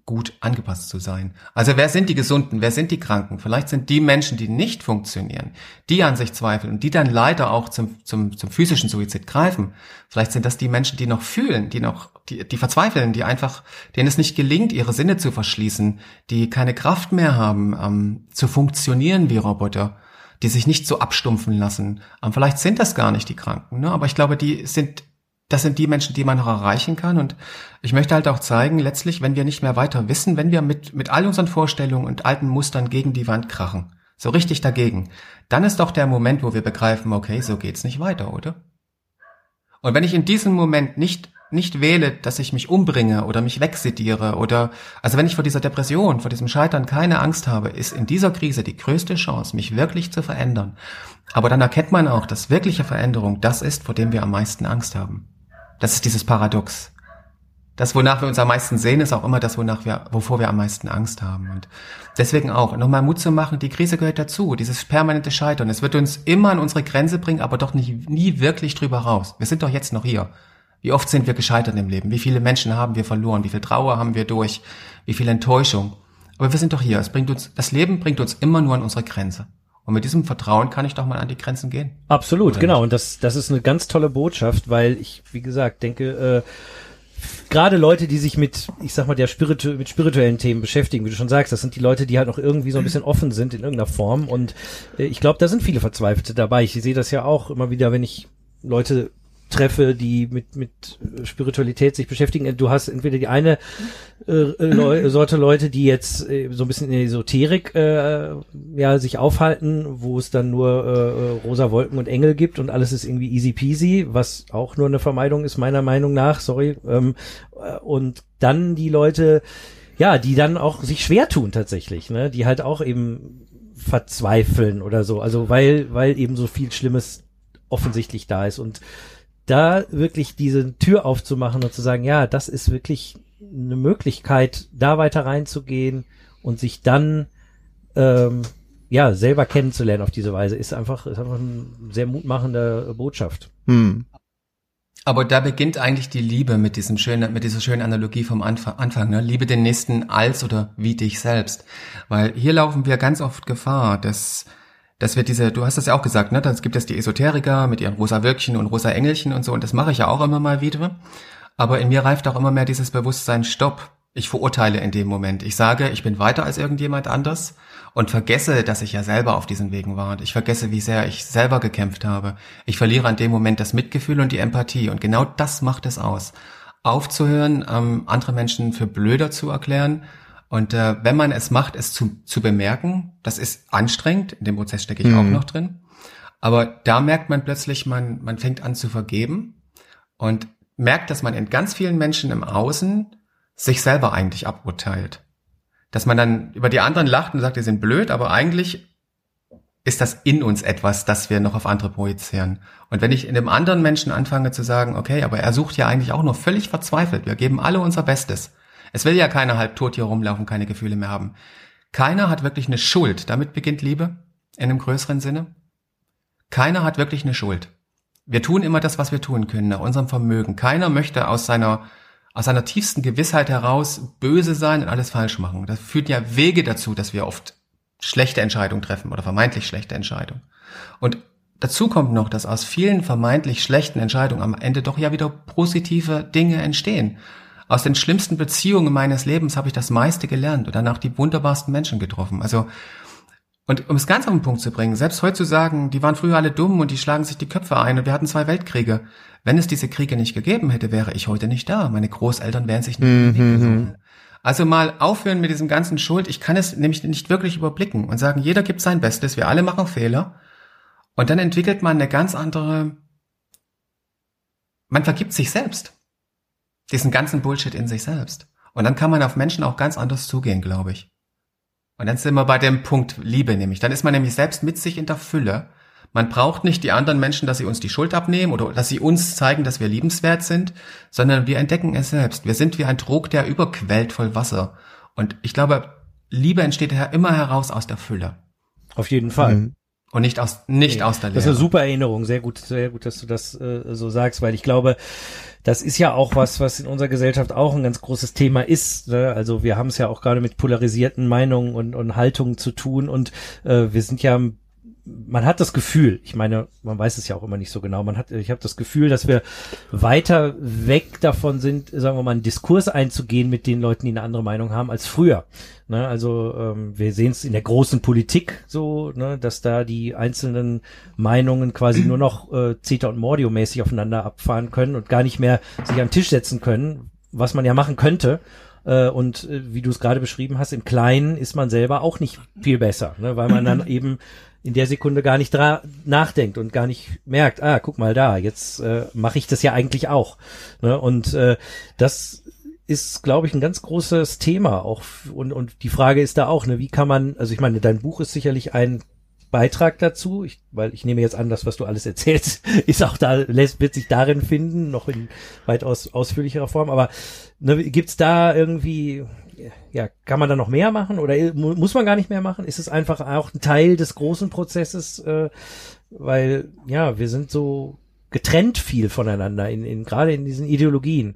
gut angepasst zu sein. Also wer sind die Gesunden, wer sind die Kranken? Vielleicht sind die Menschen, die nicht funktionieren, die an sich zweifeln und die dann leider auch zum, zum, zum physischen Suizid greifen. Vielleicht sind das die Menschen, die noch fühlen, die noch, die, die verzweifeln, die einfach, denen es nicht gelingt, ihre Sinne zu verschließen, die keine Kraft mehr haben, ähm, zu funktionieren wie Roboter die sich nicht so abstumpfen lassen. Ähm, vielleicht sind das gar nicht die Kranken, ne? aber ich glaube, die sind das sind die Menschen, die man noch erreichen kann. Und ich möchte halt auch zeigen, letztlich, wenn wir nicht mehr weiter wissen, wenn wir mit, mit all unseren Vorstellungen und alten Mustern gegen die Wand krachen, so richtig dagegen, dann ist doch der Moment, wo wir begreifen, okay, so geht's nicht weiter, oder? Und wenn ich in diesem Moment nicht nicht wähle, dass ich mich umbringe oder mich wegsediere oder, also wenn ich vor dieser Depression, vor diesem Scheitern keine Angst habe, ist in dieser Krise die größte Chance, mich wirklich zu verändern. Aber dann erkennt man auch, dass wirkliche Veränderung das ist, vor dem wir am meisten Angst haben. Das ist dieses Paradox. Das, wonach wir uns am meisten sehen, ist auch immer das, wonach wir, wovor wir am meisten Angst haben. Und deswegen auch, nochmal Mut zu machen, die Krise gehört dazu, dieses permanente Scheitern. Es wird uns immer an unsere Grenze bringen, aber doch nicht, nie wirklich drüber raus. Wir sind doch jetzt noch hier. Wie oft sind wir gescheitert im Leben? Wie viele Menschen haben wir verloren? Wie viel Trauer haben wir durch? Wie viel Enttäuschung? Aber wir sind doch hier. Es bringt uns, das Leben bringt uns immer nur an unsere Grenze. Und mit diesem Vertrauen kann ich doch mal an die Grenzen gehen. Absolut, Oder genau. Nicht? Und das, das ist eine ganz tolle Botschaft, weil ich, wie gesagt, denke, äh, gerade Leute, die sich mit, ich sag mal, der Spiritu mit spirituellen Themen beschäftigen, wie du schon sagst, das sind die Leute, die halt noch irgendwie so ein bisschen offen sind in irgendeiner Form. Und äh, ich glaube, da sind viele Verzweifelte dabei. Ich sehe das ja auch immer wieder, wenn ich Leute treffe, die mit mit Spiritualität sich beschäftigen. Du hast entweder die eine äh, Leu Sorte Leute, die jetzt äh, so ein bisschen in der Esoterik äh, ja sich aufhalten, wo es dann nur äh, rosa Wolken und Engel gibt und alles ist irgendwie easy peasy, was auch nur eine Vermeidung ist meiner Meinung nach. Sorry. Ähm, äh, und dann die Leute, ja, die dann auch sich schwer tun tatsächlich, ne, die halt auch eben verzweifeln oder so. Also weil weil eben so viel Schlimmes offensichtlich da ist und da wirklich diese Tür aufzumachen und zu sagen, ja, das ist wirklich eine Möglichkeit, da weiter reinzugehen und sich dann ähm, ja selber kennenzulernen auf diese Weise, ist einfach, ist einfach eine sehr mutmachende Botschaft. Hm. Aber da beginnt eigentlich die Liebe mit diesem schönen, mit dieser schönen Analogie vom Anfang, Anfang ne? Liebe den Nächsten als oder wie dich selbst. Weil hier laufen wir ganz oft Gefahr, dass dass wir diese, du hast das ja auch gesagt, ne? Das gibt es die Esoteriker mit ihren rosa Wölkchen und rosa Engelchen und so, und das mache ich ja auch immer mal wieder. Aber in mir reift auch immer mehr dieses Bewusstsein, stopp. Ich verurteile in dem Moment. Ich sage, ich bin weiter als irgendjemand anders und vergesse, dass ich ja selber auf diesen Wegen war. Und ich vergesse, wie sehr ich selber gekämpft habe. Ich verliere an dem Moment das Mitgefühl und die Empathie. Und genau das macht es aus. Aufzuhören, ähm, andere Menschen für blöder zu erklären und äh, wenn man es macht, es zu, zu bemerken, das ist anstrengend, in dem Prozess stecke ich mhm. auch noch drin. Aber da merkt man plötzlich, man, man fängt an zu vergeben und merkt, dass man in ganz vielen Menschen im Außen sich selber eigentlich aburteilt. Dass man dann über die anderen lacht und sagt, die sind blöd, aber eigentlich ist das in uns etwas, das wir noch auf andere projizieren. Und wenn ich in dem anderen Menschen anfange zu sagen, okay, aber er sucht ja eigentlich auch nur völlig verzweifelt, wir geben alle unser Bestes, es will ja keiner halbtot hier rumlaufen, keine Gefühle mehr haben. Keiner hat wirklich eine Schuld. Damit beginnt Liebe in einem größeren Sinne. Keiner hat wirklich eine Schuld. Wir tun immer das, was wir tun können, nach unserem Vermögen. Keiner möchte aus seiner, aus seiner tiefsten Gewissheit heraus böse sein und alles falsch machen. Das führt ja Wege dazu, dass wir oft schlechte Entscheidungen treffen oder vermeintlich schlechte Entscheidungen. Und dazu kommt noch, dass aus vielen vermeintlich schlechten Entscheidungen am Ende doch ja wieder positive Dinge entstehen. Aus den schlimmsten Beziehungen meines Lebens habe ich das meiste gelernt und danach die wunderbarsten Menschen getroffen. Also, und um es ganz auf den Punkt zu bringen, selbst heute zu sagen, die waren früher alle dumm und die schlagen sich die Köpfe ein und wir hatten zwei Weltkriege. Wenn es diese Kriege nicht gegeben hätte, wäre ich heute nicht da. Meine Großeltern wären sich nicht mhm. Also mal aufhören mit diesem ganzen Schuld. Ich kann es nämlich nicht wirklich überblicken und sagen, jeder gibt sein Bestes, wir alle machen Fehler. Und dann entwickelt man eine ganz andere, man vergibt sich selbst diesen ganzen Bullshit in sich selbst. Und dann kann man auf Menschen auch ganz anders zugehen, glaube ich. Und dann sind wir bei dem Punkt Liebe nämlich. Dann ist man nämlich selbst mit sich in der Fülle. Man braucht nicht die anderen Menschen, dass sie uns die Schuld abnehmen oder dass sie uns zeigen, dass wir liebenswert sind, sondern wir entdecken es selbst. Wir sind wie ein Trog, der überquellt voll Wasser. Und ich glaube, Liebe entsteht ja immer heraus aus der Fülle. Auf jeden Fall. Mhm. Und nicht aus, nicht nee, aus der Lehre. Das ist eine super Erinnerung. Sehr gut, sehr gut, dass du das äh, so sagst, weil ich glaube, das ist ja auch was, was in unserer Gesellschaft auch ein ganz großes Thema ist. Ne? Also wir haben es ja auch gerade mit polarisierten Meinungen und, und Haltungen zu tun und äh, wir sind ja man hat das Gefühl, ich meine, man weiß es ja auch immer nicht so genau, man hat, ich habe das Gefühl, dass wir weiter weg davon sind, sagen wir mal, einen Diskurs einzugehen mit den Leuten, die eine andere Meinung haben, als früher. Ne, also ähm, wir sehen es in der großen Politik so, ne, dass da die einzelnen Meinungen quasi nur noch äh, Zeta und Mordio mäßig aufeinander abfahren können und gar nicht mehr sich den Tisch setzen können, was man ja machen könnte. Äh, und äh, wie du es gerade beschrieben hast, im Kleinen ist man selber auch nicht viel besser, ne, weil man dann eben in der Sekunde gar nicht nachdenkt und gar nicht merkt, ah, guck mal da, jetzt äh, mache ich das ja eigentlich auch. Ne? Und äh, das ist, glaube ich, ein ganz großes Thema auch. Und, und die Frage ist da auch, ne, wie kann man, also ich meine, dein Buch ist sicherlich ein Beitrag dazu, ich, weil ich nehme jetzt an, das, was du alles erzählst, ist auch da, lässt, wird sich darin finden, noch in weitaus ausführlicherer Form, aber ne, gibt's da irgendwie, ja, kann man da noch mehr machen oder muss man gar nicht mehr machen? Ist es einfach auch ein Teil des großen Prozesses, äh, weil, ja, wir sind so getrennt viel voneinander, in, in gerade in diesen Ideologien.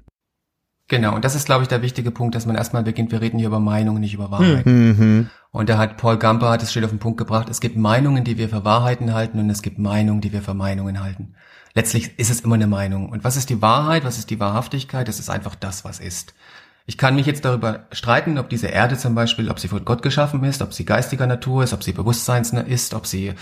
Genau, und das ist, glaube ich, der wichtige Punkt, dass man erstmal beginnt, wir reden hier über Meinungen, nicht über Wahrheiten. Mhm. Und da hat Paul Gamper, hat es steht auf den Punkt gebracht, es gibt Meinungen, die wir für Wahrheiten halten und es gibt Meinungen, die wir für Meinungen halten. Letztlich ist es immer eine Meinung. Und was ist die Wahrheit, was ist die Wahrhaftigkeit? Das ist einfach das, was ist. Ich kann mich jetzt darüber streiten, ob diese Erde zum Beispiel, ob sie von Gott geschaffen ist, ob sie geistiger Natur ist, ob sie Bewusstseins ist, ob sie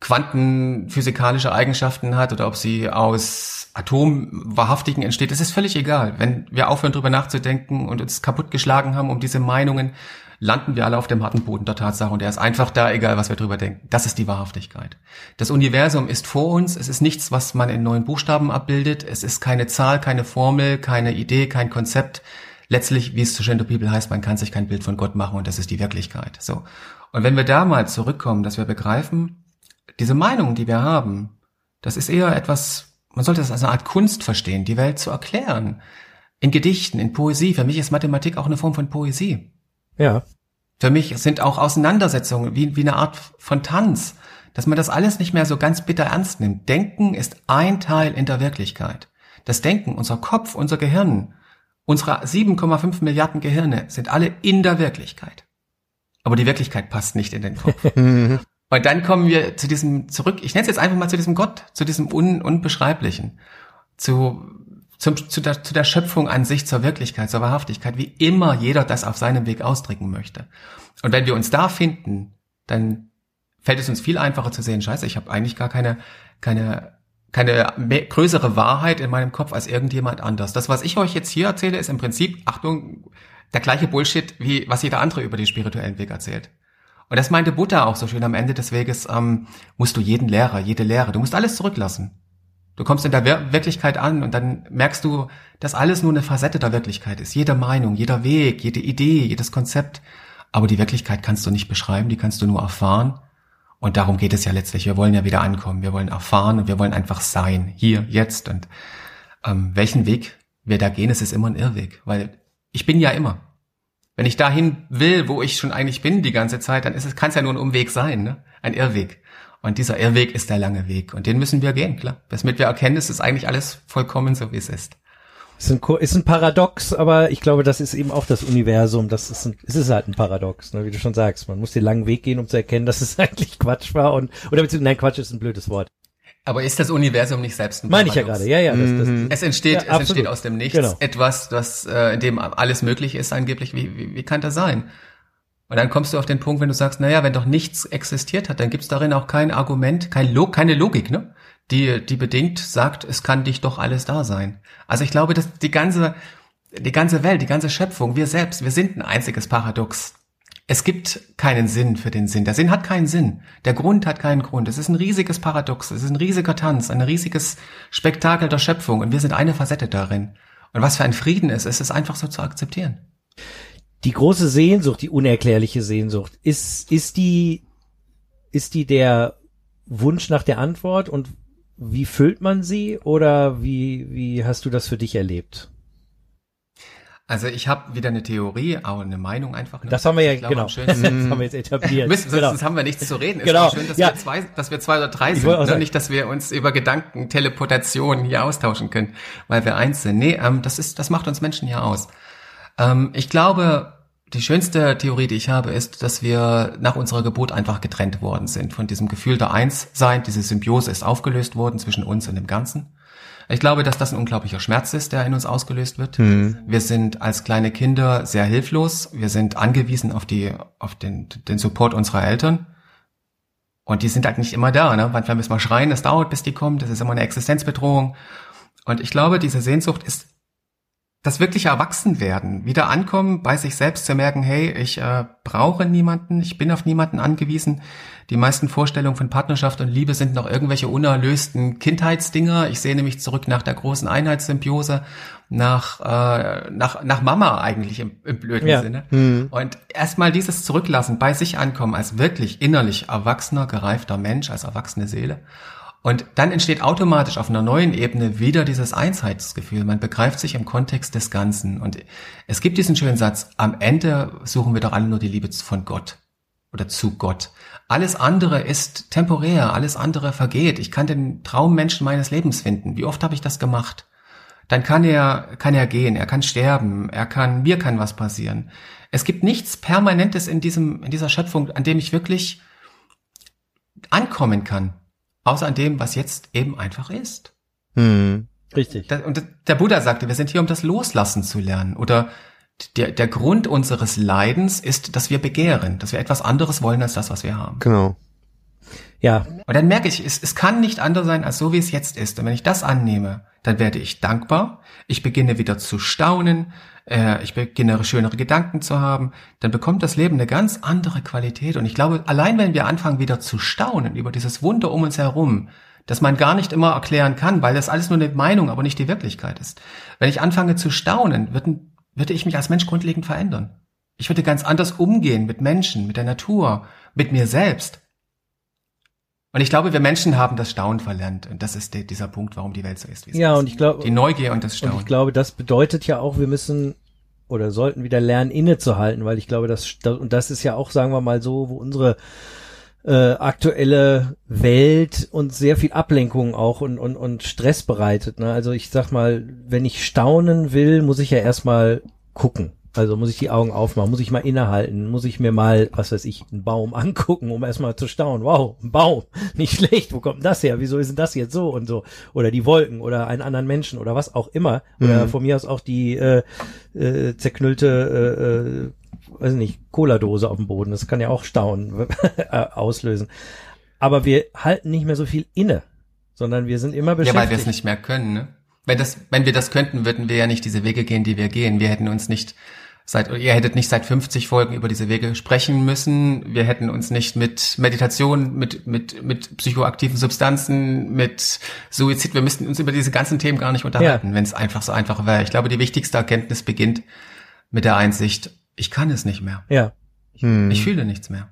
quantenphysikalische Eigenschaften hat oder ob sie aus Atomwahrhaftigen entsteht, das ist völlig egal. Wenn wir aufhören, drüber nachzudenken und uns kaputtgeschlagen haben um diese Meinungen, landen wir alle auf dem harten Boden der Tatsache und der ist einfach da, egal was wir drüber denken. Das ist die Wahrhaftigkeit. Das Universum ist vor uns, es ist nichts, was man in neuen Buchstaben abbildet, es ist keine Zahl, keine Formel, keine Idee, kein Konzept. Letztlich, wie es zu der Bibel heißt, man kann sich kein Bild von Gott machen und das ist die Wirklichkeit. So. Und wenn wir da mal zurückkommen, dass wir begreifen, diese Meinung, die wir haben, das ist eher etwas, man sollte das als eine Art Kunst verstehen, die Welt zu erklären. In Gedichten, in Poesie. Für mich ist Mathematik auch eine Form von Poesie. Ja. Für mich sind auch Auseinandersetzungen wie, wie eine Art von Tanz, dass man das alles nicht mehr so ganz bitter ernst nimmt. Denken ist ein Teil in der Wirklichkeit. Das Denken, unser Kopf, unser Gehirn, unsere 7,5 Milliarden Gehirne sind alle in der Wirklichkeit. Aber die Wirklichkeit passt nicht in den Kopf. Und dann kommen wir zu diesem zurück, ich nenne es jetzt einfach mal zu diesem Gott, zu diesem Un Unbeschreiblichen, zu, zum, zu, der, zu der Schöpfung an sich, zur Wirklichkeit, zur Wahrhaftigkeit, wie immer jeder das auf seinem Weg ausdrücken möchte. Und wenn wir uns da finden, dann fällt es uns viel einfacher zu sehen, scheiße, ich habe eigentlich gar keine, keine, keine mehr, größere Wahrheit in meinem Kopf als irgendjemand anders. Das, was ich euch jetzt hier erzähle, ist im Prinzip, Achtung, der gleiche Bullshit, wie was jeder andere über den spirituellen Weg erzählt. Und das meinte Buddha auch so schön am Ende des Weges, ähm, musst du jeden Lehrer, jede Lehre, du musst alles zurücklassen. Du kommst in der Wir Wirklichkeit an und dann merkst du, dass alles nur eine Facette der Wirklichkeit ist. Jede Meinung, jeder Weg, jede Idee, jedes Konzept. Aber die Wirklichkeit kannst du nicht beschreiben, die kannst du nur erfahren. Und darum geht es ja letztlich. Wir wollen ja wieder ankommen. Wir wollen erfahren und wir wollen einfach sein. Hier, jetzt. Und ähm, welchen Weg wir da gehen, es ist immer ein Irrweg. Weil ich bin ja immer. Wenn ich dahin will, wo ich schon eigentlich bin die ganze Zeit, dann ist es, kann es ja nur ein Umweg sein, ne? ein Irrweg. Und dieser Irrweg ist der lange Weg. Und den müssen wir gehen, klar. Damit wir erkennen, es ist eigentlich alles vollkommen so, wie es ist. Ist ein, ist ein Paradox, aber ich glaube, das ist eben auch das Universum. Das ist ein, es ist halt ein Paradox, ne, wie du schon sagst. Man muss den langen Weg gehen, um zu erkennen, dass es eigentlich Quatsch war und oder beziehungsweise nein, Quatsch ist ein blödes Wort. Aber ist das Universum nicht selbst ein Meine ich ja gerade, ja, ja. Das, das, es entsteht, ja, es entsteht aus dem Nichts genau. etwas, das, äh, in dem alles möglich ist, angeblich. Wie, wie, wie kann das sein? Und dann kommst du auf den Punkt, wenn du sagst, naja, wenn doch nichts existiert hat, dann gibt's darin auch kein Argument, kein Log, keine Logik, ne? Die, die bedingt sagt, es kann dich doch alles da sein. Also ich glaube, dass die ganze, die ganze Welt, die ganze Schöpfung, wir selbst, wir sind ein einziges Paradox. Es gibt keinen Sinn für den Sinn. Der Sinn hat keinen Sinn. Der Grund hat keinen Grund. Es ist ein riesiges Paradox. Es ist ein riesiger Tanz, ein riesiges Spektakel der Schöpfung. Und wir sind eine Facette darin. Und was für ein Frieden ist, ist es einfach so zu akzeptieren. Die große Sehnsucht, die unerklärliche Sehnsucht, ist, ist die, ist die der Wunsch nach der Antwort und wie füllt man sie oder wie, wie hast du das für dich erlebt? Also ich habe wieder eine Theorie, auch eine Meinung einfach. Ne? Das haben wir ja, glaube, genau. Schön, das haben wir jetzt etabliert. Müssen, genau. Sonst haben wir nichts zu reden. Ist genau. schön, dass, ja. wir zwei, dass wir zwei oder drei ich sind. Ne? Nicht, dass wir uns über Gedanken, Teleportation hier austauschen können, weil wir eins sind. Nee, ähm, das ist, das macht uns Menschen hier aus. Ähm, ich glaube, die schönste Theorie, die ich habe, ist, dass wir nach unserer Geburt einfach getrennt worden sind. Von diesem Gefühl der Einssein, diese Symbiose ist aufgelöst worden zwischen uns und dem Ganzen. Ich glaube, dass das ein unglaublicher Schmerz ist, der in uns ausgelöst wird. Mhm. Wir sind als kleine Kinder sehr hilflos. Wir sind angewiesen auf die, auf den, den Support unserer Eltern. Und die sind halt nicht immer da, ne? Manchmal müssen wir schreien, es dauert, bis die kommen. Das ist immer eine Existenzbedrohung. Und ich glaube, diese Sehnsucht ist das wirkliche Erwachsenwerden, wieder ankommen, bei sich selbst zu merken, hey, ich äh, brauche niemanden, ich bin auf niemanden angewiesen. Die meisten Vorstellungen von Partnerschaft und Liebe sind noch irgendwelche unerlösten Kindheitsdinger. Ich sehne mich zurück nach der großen Einheitssymbiose, nach, äh, nach, nach Mama eigentlich im, im blöden ja. Sinne. Mhm. Und erstmal dieses Zurücklassen, bei sich ankommen als wirklich innerlich erwachsener, gereifter Mensch, als erwachsene Seele und dann entsteht automatisch auf einer neuen Ebene wieder dieses Einheitsgefühl. Man begreift sich im Kontext des Ganzen. Und es gibt diesen schönen Satz, am Ende suchen wir doch alle nur die Liebe von Gott oder zu Gott. Alles andere ist temporär, alles andere vergeht. Ich kann den Traummenschen meines Lebens finden. Wie oft habe ich das gemacht? Dann kann er, kann er gehen, er kann sterben, er kann, mir kann was passieren. Es gibt nichts Permanentes in diesem, in dieser Schöpfung, an dem ich wirklich ankommen kann außer an dem, was jetzt eben einfach ist. Hm. Richtig. Und der Buddha sagte, wir sind hier, um das Loslassen zu lernen. Oder der, der Grund unseres Leidens ist, dass wir begehren, dass wir etwas anderes wollen als das, was wir haben. Genau. Ja. Und dann merke ich, es, es kann nicht anders sein als so, wie es jetzt ist. Und wenn ich das annehme, dann werde ich dankbar. Ich beginne wieder zu staunen. Äh, ich beginne schönere Gedanken zu haben. Dann bekommt das Leben eine ganz andere Qualität. Und ich glaube, allein wenn wir anfangen wieder zu staunen über dieses Wunder um uns herum, das man gar nicht immer erklären kann, weil das alles nur eine Meinung, aber nicht die Wirklichkeit ist. Wenn ich anfange zu staunen, würde, würde ich mich als Mensch grundlegend verändern. Ich würde ganz anders umgehen mit Menschen, mit der Natur, mit mir selbst. Und ich glaube, wir Menschen haben das Staunen verlernt. Und das ist der, dieser Punkt, warum die Welt so ist, wie sie ja, ist. und ich glaube. Die Neugier und das Staunen. Und ich glaube, das bedeutet ja auch, wir müssen oder sollten wieder lernen, innezuhalten, weil ich glaube, das, und das ist ja auch, sagen wir mal so, wo unsere äh, aktuelle Welt uns sehr viel Ablenkung auch und, und, und Stress bereitet. Ne? Also ich sag mal, wenn ich staunen will, muss ich ja erstmal gucken. Also muss ich die Augen aufmachen, muss ich mal innehalten, muss ich mir mal, was weiß ich, einen Baum angucken, um erstmal zu staunen. Wow, ein Baum, nicht schlecht, wo kommt das her? Wieso ist denn das jetzt so und so? Oder die Wolken oder einen anderen Menschen oder was auch immer. Oder mhm. von mir aus auch die äh, äh, zerknüllte, äh, äh, weiß nicht, Cola-Dose auf dem Boden. Das kann ja auch Staunen äh, auslösen. Aber wir halten nicht mehr so viel inne, sondern wir sind immer beschäftigt. Ja, weil wir es nicht mehr können, ne? Wenn, das, wenn wir das könnten, würden wir ja nicht diese Wege gehen, die wir gehen. Wir hätten uns nicht seit, ihr hättet nicht seit 50 Folgen über diese Wege sprechen müssen. Wir hätten uns nicht mit Meditation, mit, mit, mit psychoaktiven Substanzen, mit Suizid, wir müssten uns über diese ganzen Themen gar nicht unterhalten, ja. wenn es einfach so einfach wäre. Ich glaube, die wichtigste Erkenntnis beginnt mit der Einsicht, ich kann es nicht mehr. Ja. Hm. Ich fühle nichts mehr.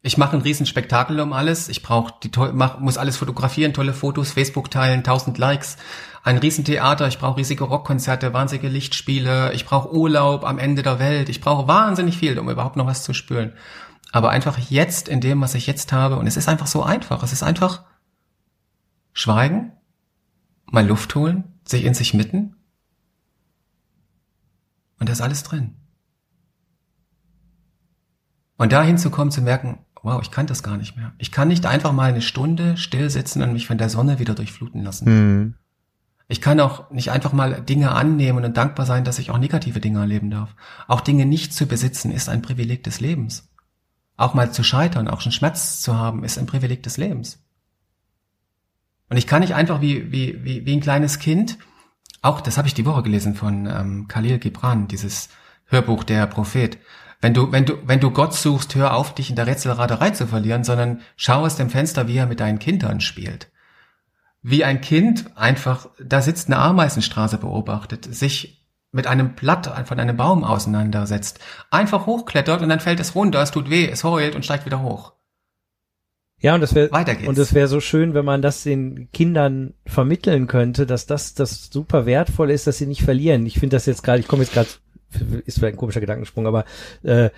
Ich mache ein Riesenspektakel um alles. Ich brauche die mach, muss alles fotografieren, tolle Fotos, Facebook teilen, tausend Likes, ein Riesentheater. Ich brauche riesige Rockkonzerte, wahnsinnige Lichtspiele. Ich brauche Urlaub am Ende der Welt. Ich brauche wahnsinnig viel, um überhaupt noch was zu spüren. Aber einfach jetzt in dem, was ich jetzt habe, und es ist einfach so einfach. Es ist einfach schweigen, mal Luft holen, sich in sich mitten. Und da ist alles drin. Und da hinzukommen, zu merken, wow, ich kann das gar nicht mehr. Ich kann nicht einfach mal eine Stunde still sitzen und mich von der Sonne wieder durchfluten lassen. Mhm. Ich kann auch nicht einfach mal Dinge annehmen und dankbar sein, dass ich auch negative Dinge erleben darf. Auch Dinge nicht zu besitzen ist ein Privileg des Lebens. Auch mal zu scheitern, auch schon Schmerz zu haben, ist ein Privileg des Lebens. Und ich kann nicht einfach wie, wie, wie, wie ein kleines Kind, auch das habe ich die Woche gelesen von ähm, Khalil Gibran, dieses Hörbuch Der Prophet. Wenn du, wenn du, wenn du Gott suchst, hör auf, dich in der Rätselraterei zu verlieren, sondern schau aus dem Fenster, wie er mit deinen Kindern spielt. Wie ein Kind einfach, da sitzt eine Ameisenstraße beobachtet, sich mit einem Blatt von einem Baum auseinandersetzt, einfach hochklettert und dann fällt es runter, es tut weh, es heult und steigt wieder hoch. Ja, und das wäre und es wäre so schön, wenn man das den Kindern vermitteln könnte, dass das das super wertvoll ist, dass sie nicht verlieren. Ich finde das jetzt gerade, ich komme jetzt gerade ist vielleicht ein komischer Gedankensprung, aber äh,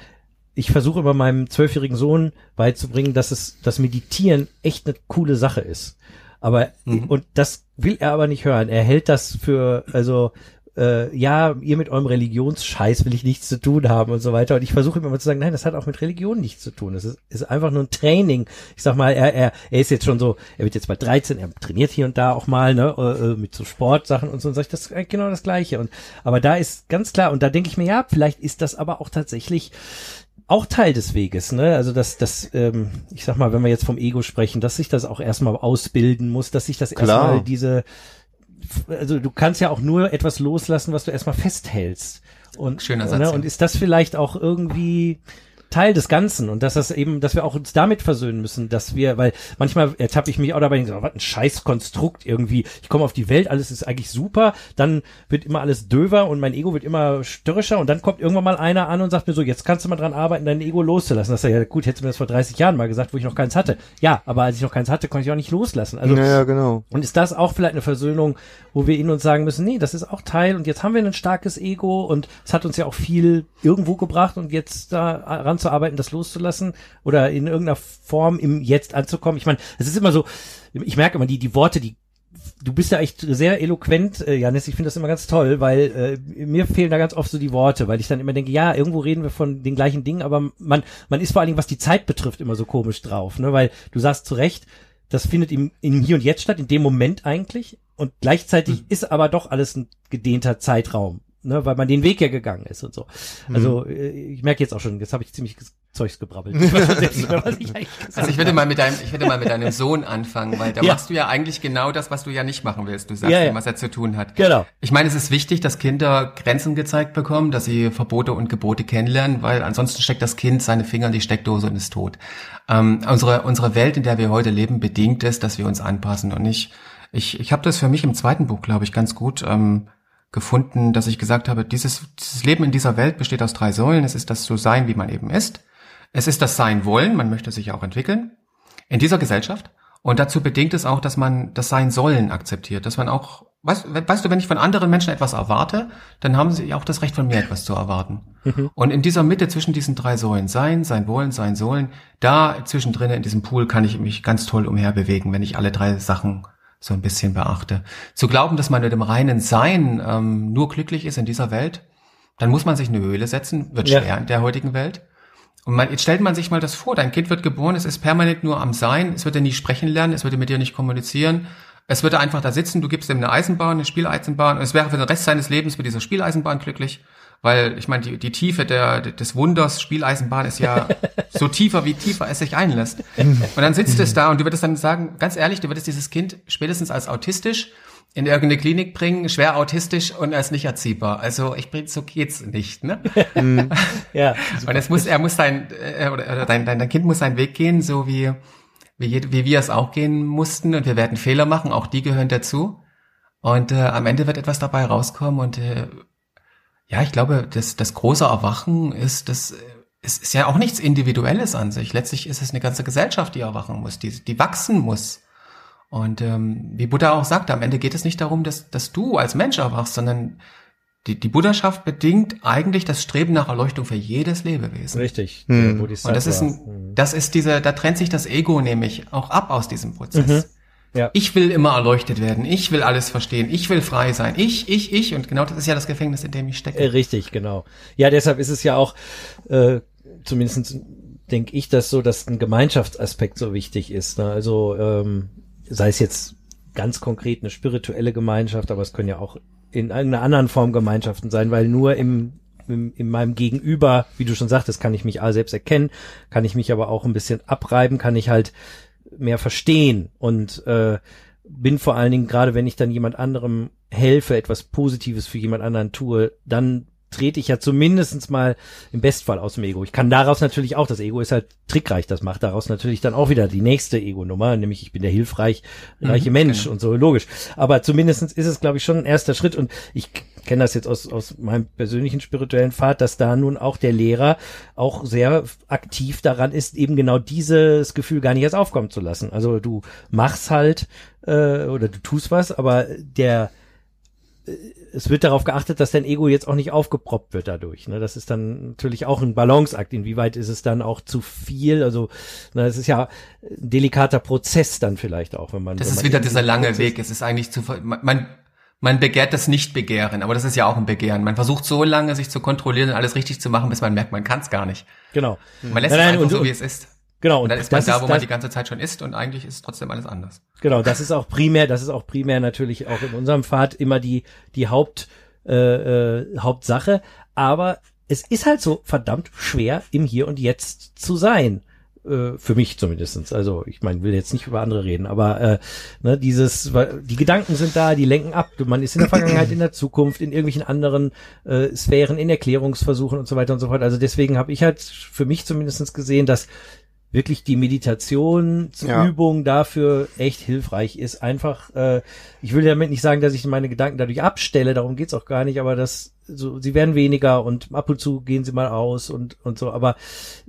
ich versuche immer meinem zwölfjährigen Sohn beizubringen, dass es das Meditieren echt eine coole Sache ist. Aber mhm. und das will er aber nicht hören. Er hält das für also äh, ja, ihr mit eurem Religionsscheiß will ich nichts zu tun haben und so weiter. Und ich versuche immer zu sagen, nein, das hat auch mit Religion nichts zu tun. Das ist, ist einfach nur ein Training. Ich sag mal, er, er, er ist jetzt schon so, er wird jetzt bald 13, er trainiert hier und da auch mal, ne, äh, mit so Sportsachen und so und sag ich, das ist genau das Gleiche. Und aber da ist ganz klar, und da denke ich mir, ja, vielleicht ist das aber auch tatsächlich auch Teil des Weges, ne? Also dass das, ähm, ich sag mal, wenn wir jetzt vom Ego sprechen, dass sich das auch erstmal ausbilden muss, dass sich das Klar. erstmal diese also du kannst ja auch nur etwas loslassen, was du erstmal festhältst. Und, Schöner Satz, ne, und ist das vielleicht auch irgendwie Teil des Ganzen und dass das eben, dass wir auch uns damit versöhnen müssen, dass wir, weil manchmal ertappe ich mich auch dabei, so, was ein scheiß Konstrukt irgendwie. Ich komme auf die Welt, alles ist eigentlich super, dann wird immer alles döver und mein Ego wird immer störrischer und dann kommt irgendwann mal einer an und sagt mir so, jetzt kannst du mal dran arbeiten, dein Ego loszulassen. Das ist ja gut, hättest du mir das vor 30 Jahren mal gesagt, wo ich noch keins hatte. Ja, aber als ich noch keins hatte, konnte ich auch nicht loslassen. Also naja, genau. und ist das auch vielleicht eine Versöhnung, wo wir in uns sagen müssen, nee, das ist auch Teil und jetzt haben wir ein starkes Ego und es hat uns ja auch viel irgendwo gebracht und jetzt da ranzuarbeiten, das loszulassen oder in irgendeiner Form im Jetzt anzukommen. Ich meine, es ist immer so, ich merke immer, die, die Worte, die du bist ja echt sehr eloquent, äh, Janis. Ich finde das immer ganz toll, weil äh, mir fehlen da ganz oft so die Worte, weil ich dann immer denke, ja, irgendwo reden wir von den gleichen Dingen, aber man, man ist vor allen Dingen, was die Zeit betrifft, immer so komisch drauf, ne? Weil du sagst zu Recht, das findet im, im Hier und Jetzt statt, in dem Moment eigentlich. Und gleichzeitig ist aber doch alles ein gedehnter Zeitraum, ne, weil man den Weg ja gegangen ist und so. Also äh, ich merke jetzt auch schon, jetzt habe ich ziemlich Zeugs gebrabbelt. Ich mehr, Also ich würde mal mit deinem, ich würde mal mit deinem Sohn anfangen, weil da Ja. machst du ja eigentlich genau das, was du ja nicht machen willst. Du sagst Ja, ja. ihm, was er zu tun hat. Genau. Ich meine, es ist wichtig, dass Kinder Grenzen gezeigt bekommen, dass sie Verbote und Gebote kennenlernen, weil ansonsten steckt das Kind seine Finger in die Steckdose und ist tot. Ähm, unsere, unsere Welt, in der wir heute leben, bedingt es, dass wir uns anpassen. Und ich, ich, ich habe das für mich im zweiten Buch, glaube ich, ganz gut ähm, gefunden, dass ich gesagt habe, dieses, dieses Leben in dieser Welt besteht aus drei Säulen. Es ist das so sein, wie man eben ist. Es ist das Sein wollen, man möchte sich auch entwickeln in dieser Gesellschaft. Und dazu bedingt es auch, dass man das Sein sollen akzeptiert, dass man auch, weißt, weißt du, wenn ich von anderen Menschen etwas erwarte, dann haben sie auch das Recht von mir etwas zu erwarten. Und in dieser Mitte zwischen diesen drei Säulen, Sein, Sein wollen, Sein sollen, da zwischendrin in diesem Pool kann ich mich ganz toll umherbewegen, wenn ich alle drei Sachen so ein bisschen beachte. Zu glauben, dass man mit dem reinen Sein ähm, nur glücklich ist in dieser Welt, dann muss man sich eine Höhle setzen, wird Ja. schwer in der heutigen Welt. Und man, jetzt stellt man sich mal das vor, dein Kind wird geboren, es ist permanent nur am Sein, es wird ja nie sprechen lernen, es wird mit dir nicht kommunizieren, es wird einfach da sitzen, du gibst ihm eine Eisenbahn, eine Spieleisenbahn, und es wäre für den Rest seines Lebens mit dieser Spieleisenbahn glücklich, weil ich meine, die, die Tiefe der, des Wunders Spieleisenbahn ist ja so tiefer, wie tiefer es sich einlässt. Und dann sitzt es da und du würdest dann sagen, ganz ehrlich, du würdest dieses Kind spätestens als autistisch in irgendeine Klinik bringen, schwer autistisch und als nicht erziehbar. Also ich bring, so geht's nicht, ne? Ja, Und es muss, er muss sein, äh, oder, oder dein, dein, dein Kind muss seinen Weg gehen, so wie, wie, wie wir es auch gehen mussten. Und wir werden Fehler machen, auch die gehören dazu. Und äh, am Ende wird etwas dabei rauskommen. Und äh, ja, ich glaube, das, das große Erwachen ist, das es ist ja auch nichts Individuelles an sich. Letztlich ist es eine ganze Gesellschaft, die erwachen muss, die, die wachsen muss. Und ähm, wie Buddha auch sagte, am Ende geht es nicht darum, dass, dass du als Mensch erwachst, sondern die, die Buddhaschaft bedingt eigentlich das Streben nach Erleuchtung für jedes Lebewesen. richtig. Hm. Und das ist ein, das ist diese, da trennt sich das Ego nämlich auch ab aus diesem Prozess. Mhm. Ja. Ich will immer erleuchtet werden, ich will alles verstehen, ich will frei sein, ich, ich, ich. Und genau das ist ja das Gefängnis, in dem ich stecke. Äh, richtig, genau. Ja, deshalb ist es ja auch, äh, zumindest denke ich das so, dass ein Gemeinschaftsaspekt so wichtig ist. Ne? Also ähm, sei es jetzt ganz konkret eine spirituelle Gemeinschaft, aber es können ja auch in irgendeiner anderen Form Gemeinschaften sein, weil nur im, im in meinem Gegenüber, wie du schon sagtest, kann ich mich A selbst erkennen, kann ich mich aber auch ein bisschen abreiben, kann ich halt mehr verstehen und äh, bin vor allen Dingen, gerade wenn ich dann jemand anderem helfe, etwas Positives für jemand anderen tue, dann trete ich ja zumindestens mal im Bestfall aus dem Ego. Ich kann daraus natürlich auch, das Ego ist halt trickreich, das macht daraus natürlich dann auch wieder die nächste Ego-Nummer, nämlich ich bin der hilfreich reiche Mensch und so, logisch. Aber zumindestens ist es, glaube ich, schon ein erster Schritt und ich kenne das jetzt aus, aus meinem persönlichen spirituellen Pfad, dass da nun auch der Lehrer auch sehr aktiv daran ist, eben genau dieses Gefühl gar nicht erst aufkommen zu lassen. Also du machst halt äh, oder du tust was, aber der äh, es wird darauf geachtet, dass dein Ego jetzt auch nicht aufgeproppt wird dadurch. Ne? Das ist dann natürlich auch ein Balanceakt. Inwieweit ist es dann auch zu viel? Also, na, es ist ja ein delikater Prozess dann vielleicht auch, wenn man. Das ist man wieder dieser lange Weg. Es ist eigentlich zu, man, man, man begehrt das Nicht-Begehren, aber das ist ja auch ein Begehren. Man versucht so lange, sich zu kontrollieren und alles richtig zu machen, bis man merkt, man kann es gar nicht. Genau. Man lässt Nein, es nein, einfach und- so, wie es ist. Genau. Und dann ist man da, wo man das- die ganze Zeit schon ist und eigentlich ist trotzdem alles anders. Genau, das ist auch primär, das ist auch primär natürlich auch in unserem Pfad immer die die Haupt äh, äh, Hauptsache. Aber es ist halt so verdammt schwer im Hier und Jetzt zu sein. Äh, für mich zumindestens. Also ich meine, will jetzt nicht über andere reden, aber äh, ne, dieses, die Gedanken sind da, die lenken ab. Man ist in der Vergangenheit, in der Zukunft, in irgendwelchen anderen äh, Sphären, in Erklärungsversuchen und so weiter und so fort. Also deswegen habe ich halt für mich zumindestens gesehen, dass wirklich die Meditation zur ja. Übung dafür echt hilfreich ist. Einfach, äh, ich will damit nicht sagen, dass ich meine Gedanken dadurch abstelle, darum geht's auch gar nicht, aber das so, sie werden weniger und ab und zu gehen sie mal aus und, und so. Aber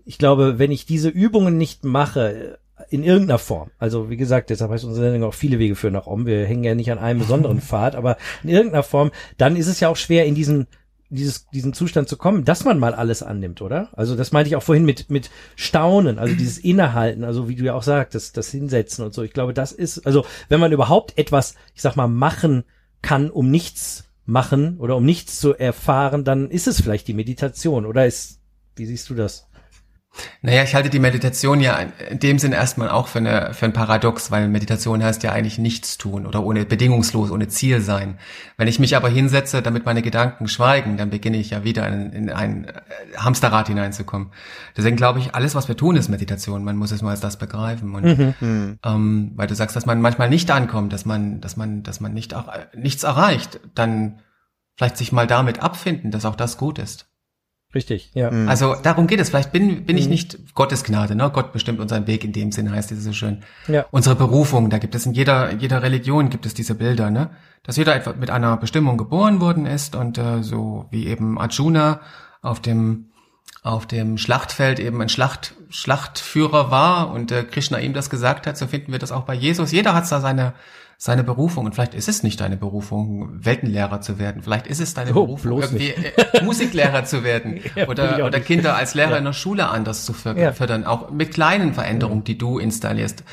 ich glaube, wenn ich diese Übungen nicht mache, in irgendeiner Form, also wie gesagt, deshalb heißt unsere Sendung auch viele Wege führen nach Om, wir hängen ja nicht an einem besonderen Pfad, aber in irgendeiner Form, dann ist es ja auch schwer, in diesen dieses, diesen Zustand zu kommen, dass man mal alles annimmt, oder? Also das meinte ich auch vorhin mit, mit Staunen, also dieses Innehalten, also wie du ja auch sagtest, das Hinsetzen und so. Ich glaube, das ist, also wenn man überhaupt etwas, ich sag mal, machen kann, um nichts machen oder um nichts zu erfahren, dann ist es vielleicht die Meditation oder ist, wie siehst du das? Naja, ich halte die Meditation ja in dem Sinn erstmal auch für, eine, für ein Paradox, weil Meditation heißt ja eigentlich nichts tun oder ohne bedingungslos, ohne Ziel sein. Wenn ich mich aber hinsetze, damit meine Gedanken schweigen, dann beginne ich ja wieder in, in ein äh, Hamsterrad hineinzukommen. Deswegen glaube ich, alles, was wir tun, ist Meditation. Man muss es mal als das begreifen. Und, mhm. ähm, weil du sagst, dass man manchmal nicht ankommt, dass man, dass man, dass man nicht, nichts erreicht, dann vielleicht sich mal damit abfinden, dass auch das gut ist. Richtig, ja. Mhm. Also darum geht es. Vielleicht bin, bin ich mhm. nicht Gottes Gnade, ne? Gott bestimmt unseren Weg in dem Sinn, heißt es so schön. Ja. Unsere Berufung, da gibt es in jeder, jeder Religion gibt es diese Bilder, ne? Dass jeder etwa mit einer Bestimmung geboren worden ist und äh, so wie eben Arjuna auf dem auf dem Schlachtfeld eben ein Schlacht, Schlachtführer war und äh, Krishna ihm das gesagt hat, so finden wir das auch bei Jesus. Jeder hat da seine seine Berufung. Und vielleicht ist es nicht deine Berufung, Weltenlehrer zu werden. Vielleicht ist es deine oh, Berufung, irgendwie äh, Musiklehrer zu werden ja, oder, oder Kinder als Lehrer ja. in der Schule anders zu fördern. Ja. Auch mit kleinen Veränderungen, die du installierst.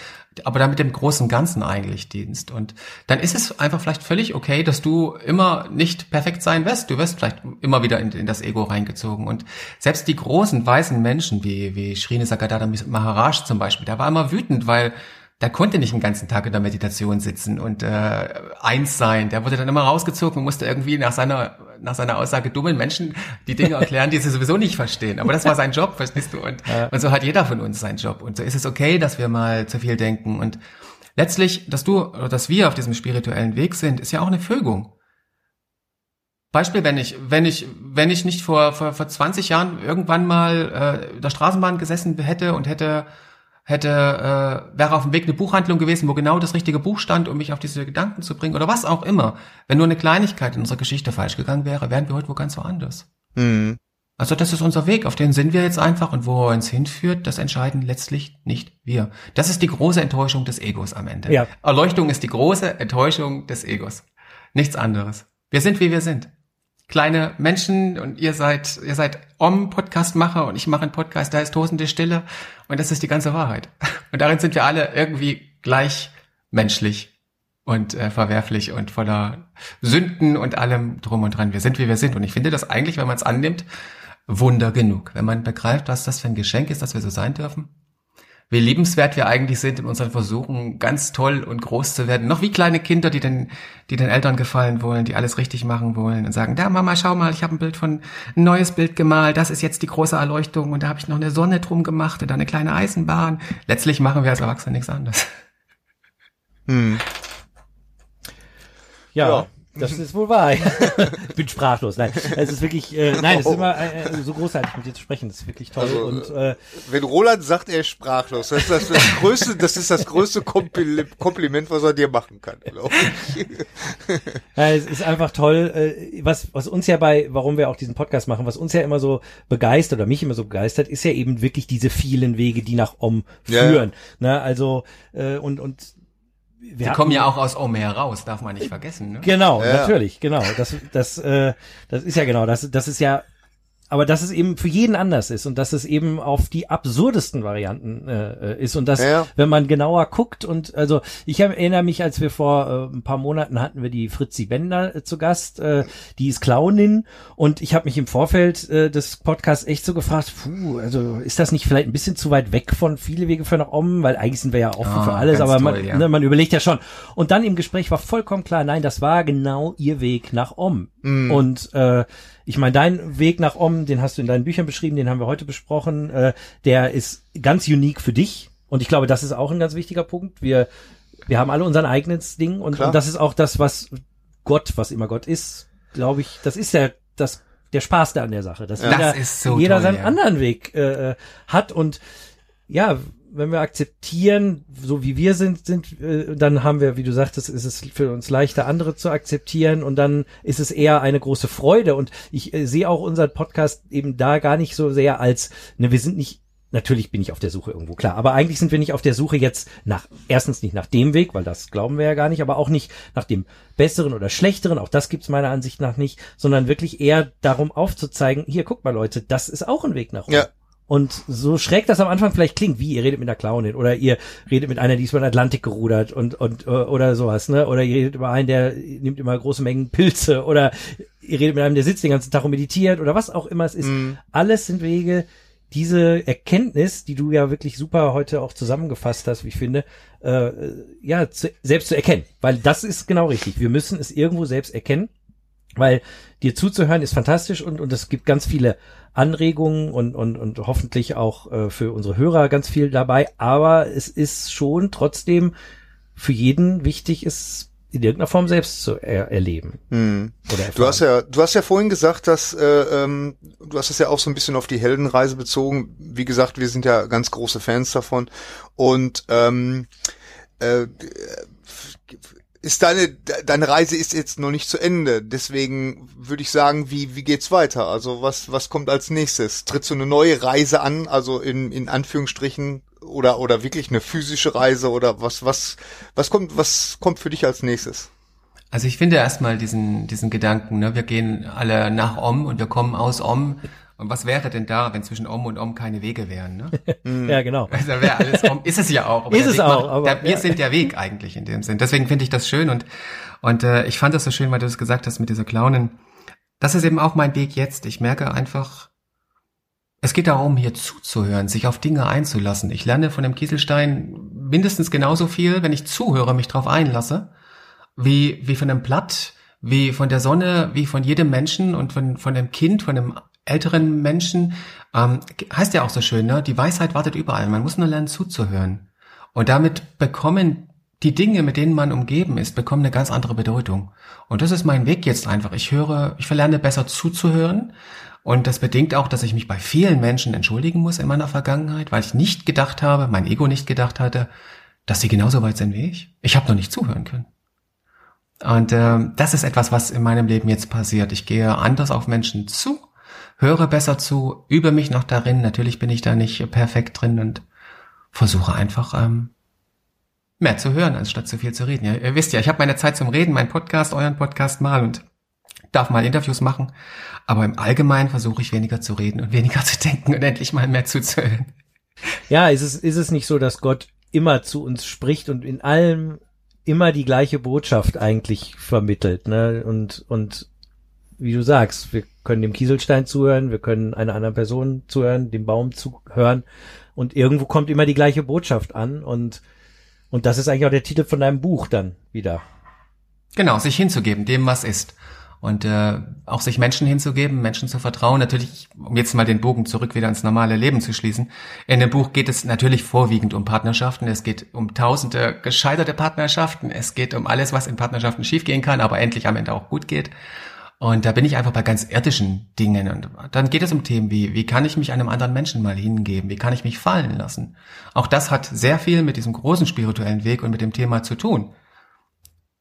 Aber dann mit dem großen Ganzen eigentlich dienst. Und dann ist es einfach vielleicht völlig okay, dass du immer nicht perfekt sein wirst. Du wirst vielleicht immer wieder in, in das Ego reingezogen. Und selbst die großen weißen Menschen wie, wie Sakadada Maharaj zum Beispiel, der war immer wütend, weil der konnte nicht den ganzen Tag in der Meditation sitzen und äh, eins sein. Der wurde dann immer rausgezogen und musste irgendwie nach seiner nach seiner Aussage dummen Menschen die Dinge erklären, die sie sowieso nicht verstehen. Aber das war sein Job, verstehst du? Und, ja. und so hat jeder von uns seinen Job. Und so ist es okay, dass wir mal zu viel denken. Und letztlich, dass du oder dass wir auf diesem spirituellen Weg sind, ist ja auch eine Fügung. Beispiel, wenn ich, wenn ich, wenn ich nicht vor, vor, vor 20 Jahren irgendwann mal äh, der Straßenbahn gesessen hätte und hätte hätte, äh, wäre auf dem Weg eine Buchhandlung gewesen, wo genau das richtige Buch stand, um mich auf diese Gedanken zu bringen oder was auch immer. Wenn nur eine Kleinigkeit in unserer Geschichte falsch gegangen wäre, wären wir heute wo ganz woanders. Mhm. Also das ist unser Weg, auf den sind wir jetzt einfach und wo er uns hinführt, das entscheiden letztlich nicht wir. Das ist die große Enttäuschung des Egos am Ende. Ja. Erleuchtung ist die große Enttäuschung des Egos. Nichts anderes. Wir sind, wie wir sind kleine Menschen und ihr seid, ihr seid Om-Podcast-Macher und ich mache einen Podcast, da ist tosende Stille und das ist die ganze Wahrheit. Und darin sind wir alle irgendwie gleich menschlich und äh, verwerflich und voller Sünden und allem drum und dran. Wir sind, wie wir sind. Und ich finde das eigentlich, wenn man es annimmt, Wunder genug. Wenn man begreift, was das für ein Geschenk ist, dass wir so sein dürfen wie liebenswert wir eigentlich sind in unseren Versuchen, ganz toll und groß zu werden. Noch wie kleine Kinder, die den, die den Eltern gefallen wollen, die alles richtig machen wollen und sagen, da Mama, schau mal, ich habe ein Bild von, ein neues Bild gemalt, das ist jetzt die große Erleuchtung und da habe ich noch eine Sonne drum gemacht und da eine kleine Eisenbahn. Letztlich machen wir als Erwachsene nichts anderes. Hm. ja. ja. Das ist wohl wahr. ich bin sprachlos. Nein, es ist wirklich, äh, nein, es ist immer äh, äh, so großartig mit dir zu sprechen. Das ist wirklich toll. Also, und, äh, wenn Roland sagt, er ist sprachlos, das ist das, das größte, das ist das größte Kompliment, was er dir machen kann, glaube ich. ja, es ist einfach toll, äh, was, was uns ja bei, warum wir auch diesen Podcast machen, was uns ja immer so begeistert oder mich immer so begeistert, ist ja eben wirklich diese vielen Wege, die nach Om führen. Ja. Ne, also äh, und und wir Sie kommen ja auch aus Omer heraus, darf man nicht vergessen. Ne? Genau, ja. natürlich, genau. Das, das, äh, das ist ja genau, das, das ist ja aber dass es eben für jeden anders ist und dass es eben auf die absurdesten Varianten äh, ist und dass, ja. wenn man genauer guckt und also ich erinnere mich, als wir vor äh, ein paar Monaten hatten wir die Fritzi Bender äh, zu Gast, äh, die ist Clownin und ich habe mich im Vorfeld äh, des Podcasts echt so gefragt, puh, also ist das nicht vielleicht ein bisschen zu weit weg von viele Wege für nach oben, weil eigentlich sind wir ja offen oh, für alles, aber man, ja. ne, man überlegt ja schon. Und dann im Gespräch war vollkommen klar, nein, das war genau ihr Weg nach Om. Mm. Und äh, ich meine, dein Weg nach Om, den hast du in deinen Büchern beschrieben, den haben wir heute besprochen, äh, der ist ganz unique für dich. Und ich glaube, das ist auch ein ganz wichtiger Punkt. Wir, wir haben alle unser eigenes Ding und, und das ist auch das, was Gott, was immer Gott ist, glaube ich, das ist ja das, der Spaß da an der Sache, dass ja, jeder, das so jeder toll, seinen ja. anderen Weg äh, hat und ja, wenn wir akzeptieren, so wie wir sind, sind, äh, dann haben wir, wie du sagtest, ist es für uns leichter, andere zu akzeptieren und dann ist es eher eine große Freude und ich äh, sehe auch unseren Podcast eben da gar nicht so sehr als, ne, wir sind nicht Natürlich bin ich auf der Suche irgendwo, klar. Aber eigentlich sind wir nicht auf der Suche jetzt nach, erstens nicht nach dem Weg, weil das glauben wir ja gar nicht, aber auch nicht nach dem besseren oder schlechteren, auch das gibt's meiner Ansicht nach nicht, sondern wirklich eher darum aufzuzeigen, hier, guck mal Leute, das ist auch ein Weg nach Rom. Ja. Und so schräg das am Anfang vielleicht klingt, wie ihr redet mit einer Clownin oder ihr redet mit einer, die ist über den Atlantik gerudert und, und äh, oder sowas, ne? Oder ihr redet über einen, der nimmt immer große Mengen Pilze oder ihr redet mit einem, der sitzt den ganzen Tag und meditiert oder was auch immer es ist. Mhm. Alles sind Wege, diese Erkenntnis, die du ja wirklich super heute auch zusammengefasst hast, wie ich finde, äh, ja, zu, selbst zu erkennen. Weil das ist genau richtig. Wir müssen es irgendwo selbst erkennen, weil dir zuzuhören ist fantastisch und, und es gibt ganz viele Anregungen und, und, und hoffentlich auch äh, für unsere Hörer ganz viel dabei. Aber es ist schon trotzdem für jeden wichtig, es in irgendeiner Form selbst zu er erleben. Hm. Du hast ja, du hast ja vorhin gesagt, dass äh, ähm, du hast es ja auch so ein bisschen auf die Heldenreise bezogen. Wie gesagt, wir sind ja ganz große Fans davon. Und ähm, äh, ist deine deine Reise ist jetzt noch nicht zu Ende. Deswegen würde ich sagen, wie wie geht's weiter? Also was was kommt als nächstes? Trittst du eine neue Reise an? Also in in Anführungsstrichen oder oder wirklich eine physische Reise oder was was was kommt was kommt für dich als nächstes? Also ich finde erstmal diesen, diesen Gedanken, ne? wir gehen alle nach Om und wir kommen aus Om. Und was wäre denn da, wenn zwischen Om und Om keine Wege wären? Ne? Ja, genau. Also wäre alles Om. Ist es ja auch. Ist es Weg auch, macht- aber- der, wir ja. sind der Weg eigentlich in dem Sinn. Deswegen finde ich das schön und, und äh, ich fand das so schön, weil du es gesagt hast mit dieser Clownin. Das ist eben auch mein Weg jetzt. Ich merke einfach, es geht darum, hier zuzuhören, sich auf Dinge einzulassen. Ich lerne von dem Kieselstein mindestens genauso viel, wenn ich zuhöre, mich drauf einlasse, wie, wie von einem Blatt, wie von der Sonne, wie von jedem Menschen und von, von dem Kind, von dem älteren Menschen. Ähm, heißt ja auch so schön, ne? Die Weisheit wartet überall. Man muss nur lernen zuzuhören. Und damit bekommen die Dinge, mit denen man umgeben ist, bekommen eine ganz andere Bedeutung. Und das ist mein Weg jetzt einfach. Ich höre, ich verlerne besser zuzuhören. Und das bedingt auch, dass ich mich bei vielen Menschen entschuldigen muss in meiner Vergangenheit, weil ich nicht gedacht habe, mein Ego nicht gedacht hatte, dass sie genauso weit sind wie ich. Ich habe noch nicht zuhören können. Und ähm, das ist etwas, was in meinem Leben jetzt passiert. Ich gehe anders auf Menschen zu, höre besser zu, übe mich noch darin. Natürlich bin ich da nicht perfekt drin und versuche einfach ähm, mehr zu hören, anstatt zu viel zu reden. Ja, ihr wisst ja, ich habe meine Zeit zum Reden, meinen Podcast, euren Podcast mal und darf mal Interviews machen. Aber im Allgemeinen versuche ich weniger zu reden und weniger zu denken und endlich mal mehr zuzuhören. Ja, ist es, ist es nicht so, dass Gott immer zu uns spricht und in allem immer die gleiche Botschaft eigentlich vermittelt, ne? Und, und wie du sagst, wir können dem Kieselstein zuhören, wir können einer anderen Person zuhören, dem Baum zuhören und irgendwo kommt immer die gleiche Botschaft an und, und das ist eigentlich auch der Titel von deinem Buch dann wieder. Genau, sich hinzugeben, dem was ist. Und äh, auch sich Menschen hinzugeben, Menschen zu vertrauen. Natürlich, um jetzt mal den Bogen zurück wieder ins normale Leben zu schließen. In dem Buch geht es natürlich vorwiegend um Partnerschaften. Es geht um tausende gescheiterte Partnerschaften. Es geht um alles, was in Partnerschaften schiefgehen kann, aber endlich am Ende auch gut geht. Und da bin ich einfach bei ganz irdischen Dingen. Und dann geht es um Themen wie, wie kann ich mich einem anderen Menschen mal hingeben? Wie kann ich mich fallen lassen? Auch das hat sehr viel mit diesem großen spirituellen Weg und mit dem Thema zu tun.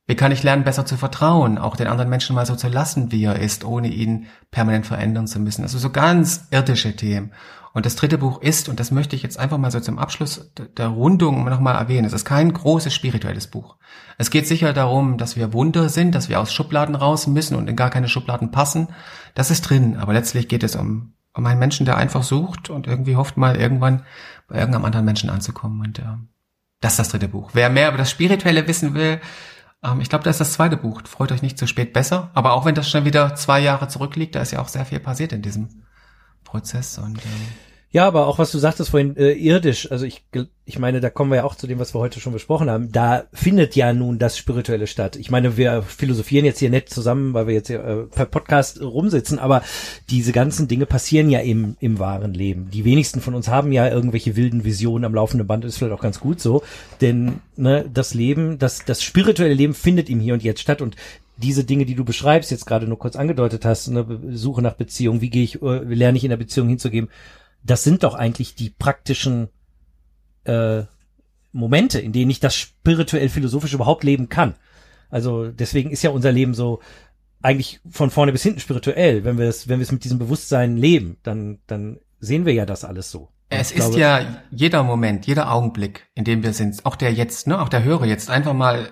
Wie kann ich lernen, besser zu vertrauen, auch den anderen Menschen mal so zu lassen, wie er ist, ohne ihn permanent verändern zu müssen? Also so ganz irdische Themen. Und das dritte Buch ist, und das möchte ich jetzt einfach mal so zum Abschluss der Rundung nochmal erwähnen, es ist kein großes spirituelles Buch. Es geht sicher darum, dass wir Wunder sind, dass wir aus Schubladen raus müssen und in gar keine Schubladen passen. Das ist drin, aber letztlich geht es um, um einen Menschen, der einfach sucht und irgendwie hofft mal irgendwann bei irgendeinem anderen Menschen anzukommen. Und äh, das ist das dritte Buch. Wer mehr über das Spirituelle wissen will, ähm, ich glaube, das ist das zweite Buch. Freut euch nicht zu spät besser. Aber auch wenn das schon wieder zwei Jahre zurückliegt, da ist ja auch sehr viel passiert in diesem Prozess. Und ähm, Ja, aber auch was du sagtest vorhin, äh, irdisch, also ich, ich meine, da kommen wir ja auch zu dem, was wir heute schon besprochen haben, da findet ja nun das Spirituelle statt. Ich meine, wir philosophieren jetzt hier nett zusammen, weil wir jetzt hier äh, per Podcast rumsitzen, aber diese ganzen Dinge passieren ja im, im wahren Leben. Die wenigsten von uns haben ja irgendwelche wilden Visionen am laufenden Band, ist vielleicht auch ganz gut so, denn ne, das Leben, das, das spirituelle Leben findet im Hier und Jetzt statt und diese Dinge, die du beschreibst, jetzt gerade nur kurz angedeutet hast, eine Suche nach Beziehung, wie gehe ich, äh, lerne ich in der Beziehung hinzugeben, das sind doch eigentlich die praktischen äh, Momente, in denen ich das spirituell-philosophisch überhaupt leben kann. Also deswegen ist ja unser Leben so eigentlich von vorne bis hinten spirituell. Wenn wir es, wenn wir es mit diesem Bewusstsein leben, dann, dann sehen wir ja das alles so. Es ist glaube, ja jeder Moment, jeder Augenblick, in dem wir sind, auch der jetzt, ne, auch der Hörer jetzt einfach mal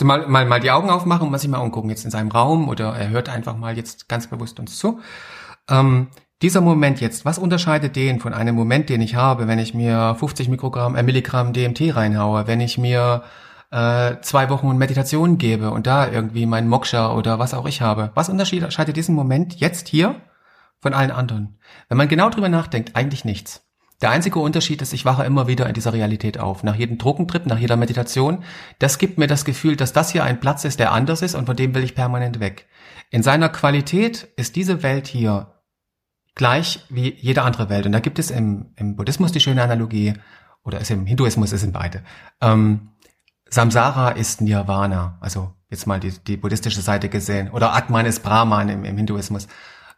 mal, mal, mal die Augen aufmachen und mal sich mal umgucken, jetzt in seinem Raum oder er hört einfach mal jetzt ganz bewusst uns zu. Ähm, dieser Moment jetzt, was unterscheidet den von einem Moment, den ich habe, wenn ich mir 50 Mikrogramm, äh, Milligramm DMT reinhaue, wenn ich mir äh, zwei Wochen Meditation gebe und da irgendwie mein Moksha oder was auch ich habe? Was unterscheidet diesen Moment jetzt hier von allen anderen? Wenn man genau drüber nachdenkt, eigentlich nichts. Der einzige Unterschied ist, ich wache immer wieder in dieser Realität auf. Nach jedem Drogentrip, nach jeder Meditation. Das gibt mir das Gefühl, dass das hier ein Platz ist, der anders ist und von dem will ich permanent weg. In seiner Qualität ist diese Welt hier gleich wie jede andere Welt. Und da gibt es im, im Buddhismus die schöne Analogie, oder ist im Hinduismus, es sind beide. Ähm, Samsara ist Nirvana, also jetzt mal die, die buddhistische Seite gesehen, oder Atman ist Brahman im, im Hinduismus.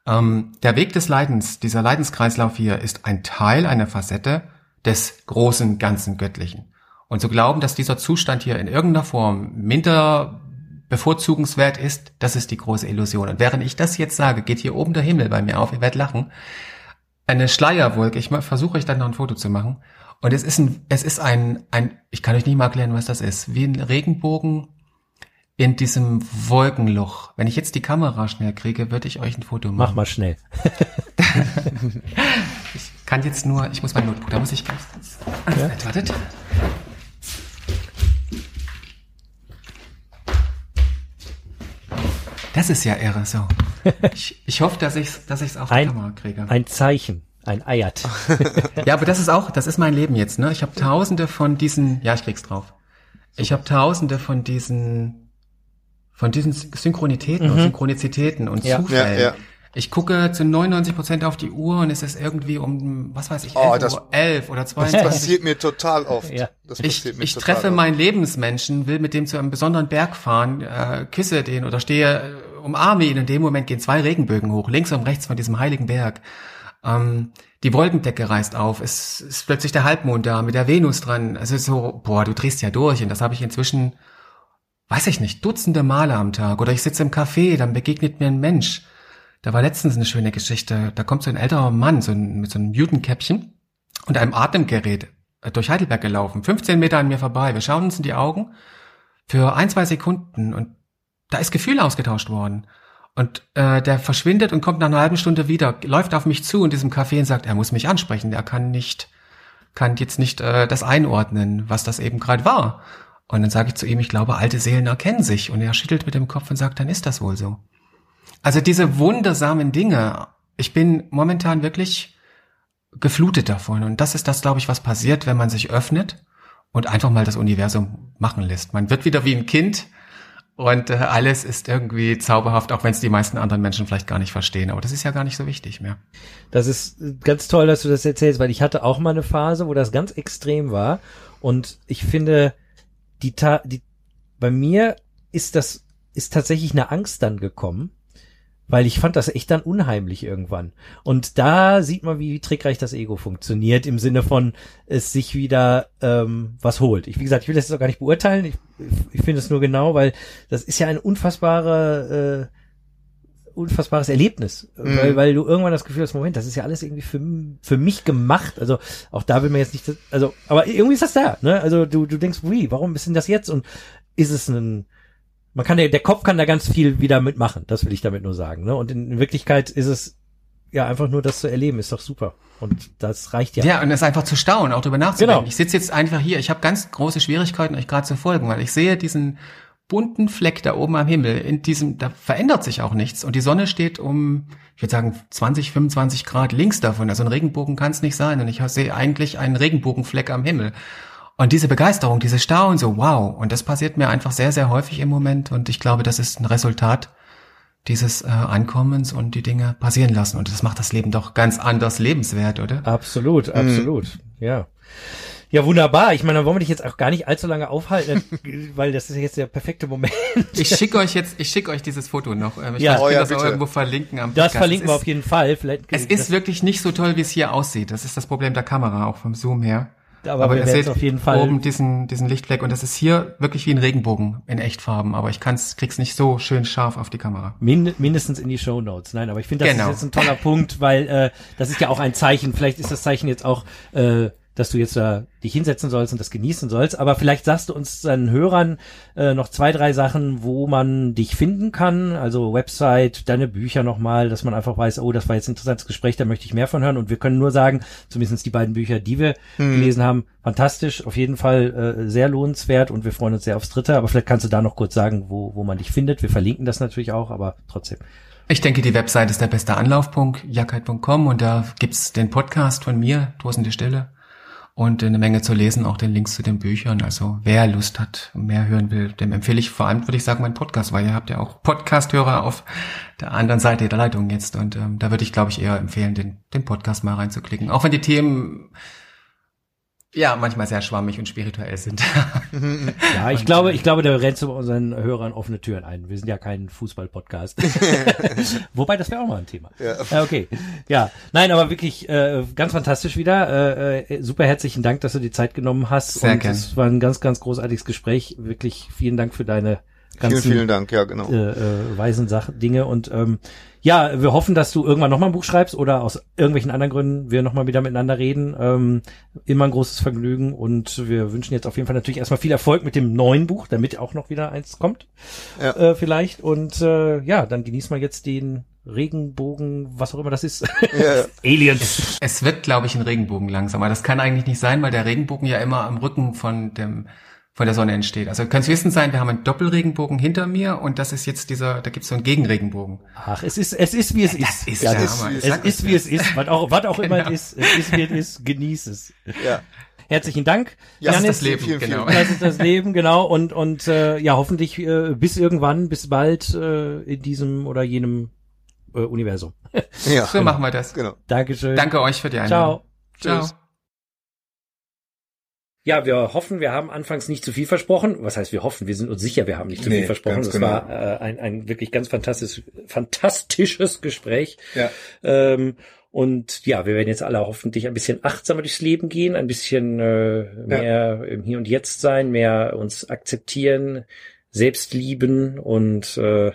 Ähm, der Weg des Leidens, dieser Leidenskreislauf hier, ist ein Teil einer Facette des großen, ganzen Göttlichen. Und zu glauben, dass dieser Zustand hier in irgendeiner Form minder bevorzugenswert ist, das ist die große Illusion. Und während ich das jetzt sage, geht hier oben der Himmel bei mir auf, ihr werdet lachen. Eine Schleierwolke, ich versuche euch dann noch ein Foto zu machen. Und es ist ein, es ist ein, ein, ich kann euch nicht mal erklären, was das ist, wie ein Regenbogen in diesem Wolkenloch. Wenn ich jetzt die Kamera schnell kriege, würde ich euch ein Foto machen. Mach mal schnell. ich kann jetzt nur, ich muss mein Notebook, da muss ich ganz kurz. Ja? Wartet. Das ist ja irre, so. Ich, ich hoffe, dass ich es dass ich's auf die Kamera kriege. Ein Zeichen, ein Eiert. ja, aber das ist auch, das ist mein Leben jetzt, ne? Ich habe tausende von diesen, ja, ich krieg's drauf. Ich habe tausende von diesen, von diesen Synchronitäten mhm. und Synchronizitäten und ja. Zufällen. Ja, ja. Ich gucke zu 99 Prozent auf die Uhr und es ist irgendwie um, was weiß ich, 11, oh, das, Uhr, 11 oder 22. Das passiert mir total oft. Ja. Das ich ich treffe oft. meinen Lebensmenschen, will mit dem zu einem besonderen Berg fahren, äh, küsse den oder stehe, äh, umarme ihn. In dem Moment gehen zwei Regenbögen hoch, links und rechts von diesem heiligen Berg. Ähm, die Wolkendecke reißt auf, es ist plötzlich der Halbmond da mit der Venus dran. Also so, boah, du drehst ja durch und das habe ich inzwischen, weiß ich nicht, dutzende Male am Tag. Oder ich sitze im Café, dann begegnet mir ein Mensch da war letztens eine schöne Geschichte. Da kommt so ein älterer Mann so ein, mit so einem Newton-Käppchen und einem Atemgerät äh, durch Heidelberg gelaufen, 15 Meter an mir vorbei. Wir schauen uns in die Augen für ein, zwei Sekunden und da ist Gefühl ausgetauscht worden. Und äh, der verschwindet und kommt nach einer halben Stunde wieder, läuft auf mich zu in diesem Café und sagt, er muss mich ansprechen, er kann nicht, kann jetzt nicht äh, das einordnen, was das eben gerade war. Und dann sage ich zu ihm, ich glaube, alte Seelen erkennen sich. Und er schüttelt mit dem Kopf und sagt, dann ist das wohl so. Also diese wundersamen Dinge, ich bin momentan wirklich geflutet davon. Und das ist das, glaube ich, was passiert, wenn man sich öffnet und einfach mal das Universum machen lässt. Man wird wieder wie ein Kind und äh, alles ist irgendwie zauberhaft, auch wenn es die meisten anderen Menschen vielleicht gar nicht verstehen. Aber das ist ja gar nicht so wichtig mehr. Das ist ganz toll, dass du das erzählst, weil ich hatte auch mal eine Phase, wo das ganz extrem war. Und ich finde, die, die bei mir ist das ist tatsächlich eine Angst dann gekommen, weil ich fand das echt dann unheimlich irgendwann. Und da sieht man, wie, trickreich das Ego funktioniert, im Sinne von es sich wieder ähm, was holt. Ich, wie gesagt, ich will das jetzt auch gar nicht beurteilen. Ich, ich finde es nur genau, weil das ist ja ein unfassbare, äh, unfassbares Erlebnis, mhm. weil, weil du irgendwann das Gefühl hast, Moment, das ist ja alles irgendwie für, für mich gemacht. Also auch da will man jetzt nicht, also, aber irgendwie ist das da, ne? Also du, du denkst, wie, warum ist denn das jetzt? Und ist es ein man kann der, Kopf kann da ganz viel wieder mitmachen, das will ich damit nur sagen. Ne? Und in, Wirklichkeit ist es ja einfach nur das zu erleben, ist doch super. Und das reicht ja. Ja, und es einfach zu staunen, auch darüber nachzudenken. Genau. Ich sitze jetzt einfach hier, ich habe ganz große Schwierigkeiten, euch gerade zu folgen, weil ich sehe diesen bunten Fleck da oben am Himmel, in diesem, da verändert sich auch nichts. Und die Sonne steht um, ich würde sagen, 20, 25 Grad links davon. Also ein Regenbogen kann es nicht sein. Und ich sehe eigentlich einen Regenbogenfleck am Himmel. Und diese Begeisterung, diese Staunen, so wow. Und das passiert mir einfach sehr, sehr häufig im Moment. Und ich glaube, das ist ein Resultat dieses äh, Ankommens und die Dinge passieren lassen. Und das macht das Leben doch ganz anders lebenswert, oder? Absolut, absolut. Mhm. Ja. Ja, wunderbar. Ich meine, dann wollen wir dich jetzt auch gar nicht allzu lange aufhalten, weil das ist jetzt der perfekte Moment. Ich schicke euch jetzt, ich schicke euch dieses Foto noch. Ähm, ich ja, weiß, oh, ja, das auch irgendwo verlinken am Das verlinken wir auf jeden Fall. Vielleicht es ist wirklich nicht so toll, wie es hier aussieht. Das ist das Problem der Kamera, auch vom Zoom her. Aber, aber ihr seht auf jeden Fall oben diesen, diesen Lichtfleck und das ist hier wirklich wie ein Regenbogen in Echtfarben, aber ich kann's, krieg's nicht so schön scharf auf die Kamera. Mind, mindestens in die Show Notes. Nein, aber ich finde, das genau. ist jetzt ein toller Punkt, weil äh, das ist ja auch ein Zeichen. Vielleicht ist das Zeichen jetzt auch äh, dass du jetzt da dich hinsetzen sollst und das genießen sollst. Aber vielleicht sagst du uns deinen Hörern äh, noch zwei, drei Sachen, wo man dich finden kann. Also Website, deine Bücher nochmal, dass man einfach weiß, oh, das war jetzt ein interessantes Gespräch, da möchte ich mehr von hören. Und wir können nur sagen, zumindest die beiden Bücher, die wir hm. gelesen haben, fantastisch, auf jeden Fall äh, sehr lohnenswert und wir freuen uns sehr aufs dritte. Aber vielleicht kannst du da noch kurz sagen, wo, wo man dich findet. Wir verlinken das natürlich auch, aber trotzdem. Ich denke, die Website ist der beste Anlaufpunkt, jackheit.com und da gibt's den Podcast von mir, Dosen die Stille und eine Menge zu lesen, auch den Links zu den Büchern. Also wer Lust hat, mehr hören will, dem empfehle ich vor allem, würde ich sagen, meinen Podcast, weil ihr habt ja auch Podcast-Hörer auf der anderen Seite der Leitung jetzt. Und ähm, da würde ich, glaube ich, eher empfehlen, den, den Podcast mal reinzuklicken. Auch wenn die Themen ja, manchmal sehr schwammig und spirituell sind. ja, ich und, glaube, ich glaube, da rennst du unseren Hörern offene Türen ein. Wir sind ja kein Fußball-Podcast. Wobei, das wäre auch mal ein Thema. Ja. Okay. Ja. Nein, aber wirklich äh, ganz fantastisch wieder. Äh, äh, super herzlichen Dank, dass du die Zeit genommen hast. Sehr gerne. Es war ein ganz, ganz großartiges Gespräch. Wirklich vielen Dank für deine ganzen, vielen, vielen Dank, ja, genau. Äh, äh, weisen Sachen, Dinge und ähm, ja, wir hoffen, dass du irgendwann nochmal ein Buch schreibst oder aus irgendwelchen anderen Gründen wir nochmal wieder miteinander reden. Ähm, immer ein großes Vergnügen und wir wünschen jetzt auf jeden Fall natürlich erstmal viel Erfolg mit dem neuen Buch, damit auch noch wieder eins kommt. Ja. Äh, vielleicht. Und äh, ja, dann genießen wir jetzt den Regenbogen, was auch immer das ist. Ja. Aliens. Es wird, glaube ich, ein Regenbogen langsam. Aber das kann eigentlich nicht sein, weil der Regenbogen ja immer am Rücken von dem von der Sonne entsteht. Also kann es höchstens sein, wir haben einen Doppelregenbogen hinter mir und das ist jetzt dieser, da gibt es so einen Gegenregenbogen. Ach, es ist, es ist wie es ist. ist ja, das, es, es ist wie es ist. Was auch, was auch genau. immer es ist, es ist wie es ist, genieß es. Ja. Herzlichen Dank. Ja, Janis. das ist das Leben, vielen, genau. Das ist das Leben, genau. Und, und äh, ja, hoffentlich äh, bis irgendwann, bis bald äh, in diesem oder jenem äh, Universum. Ja, so genau. machen wir das. Genau. Dankeschön. Danke euch für die Einladung. Ciao. Ciao. Ja, wir hoffen, wir haben anfangs nicht zu viel versprochen. Was heißt wir hoffen? Wir sind uns sicher, wir haben nicht zu nee, viel versprochen. Es genau. war äh, ein, ein wirklich ganz fantastisches, fantastisches Gespräch. Ja. Ähm, und ja, wir werden jetzt alle hoffentlich ein bisschen achtsamer durchs Leben gehen, ein bisschen äh, mehr ja. im Hier und Jetzt sein, mehr uns akzeptieren, selbst lieben und äh,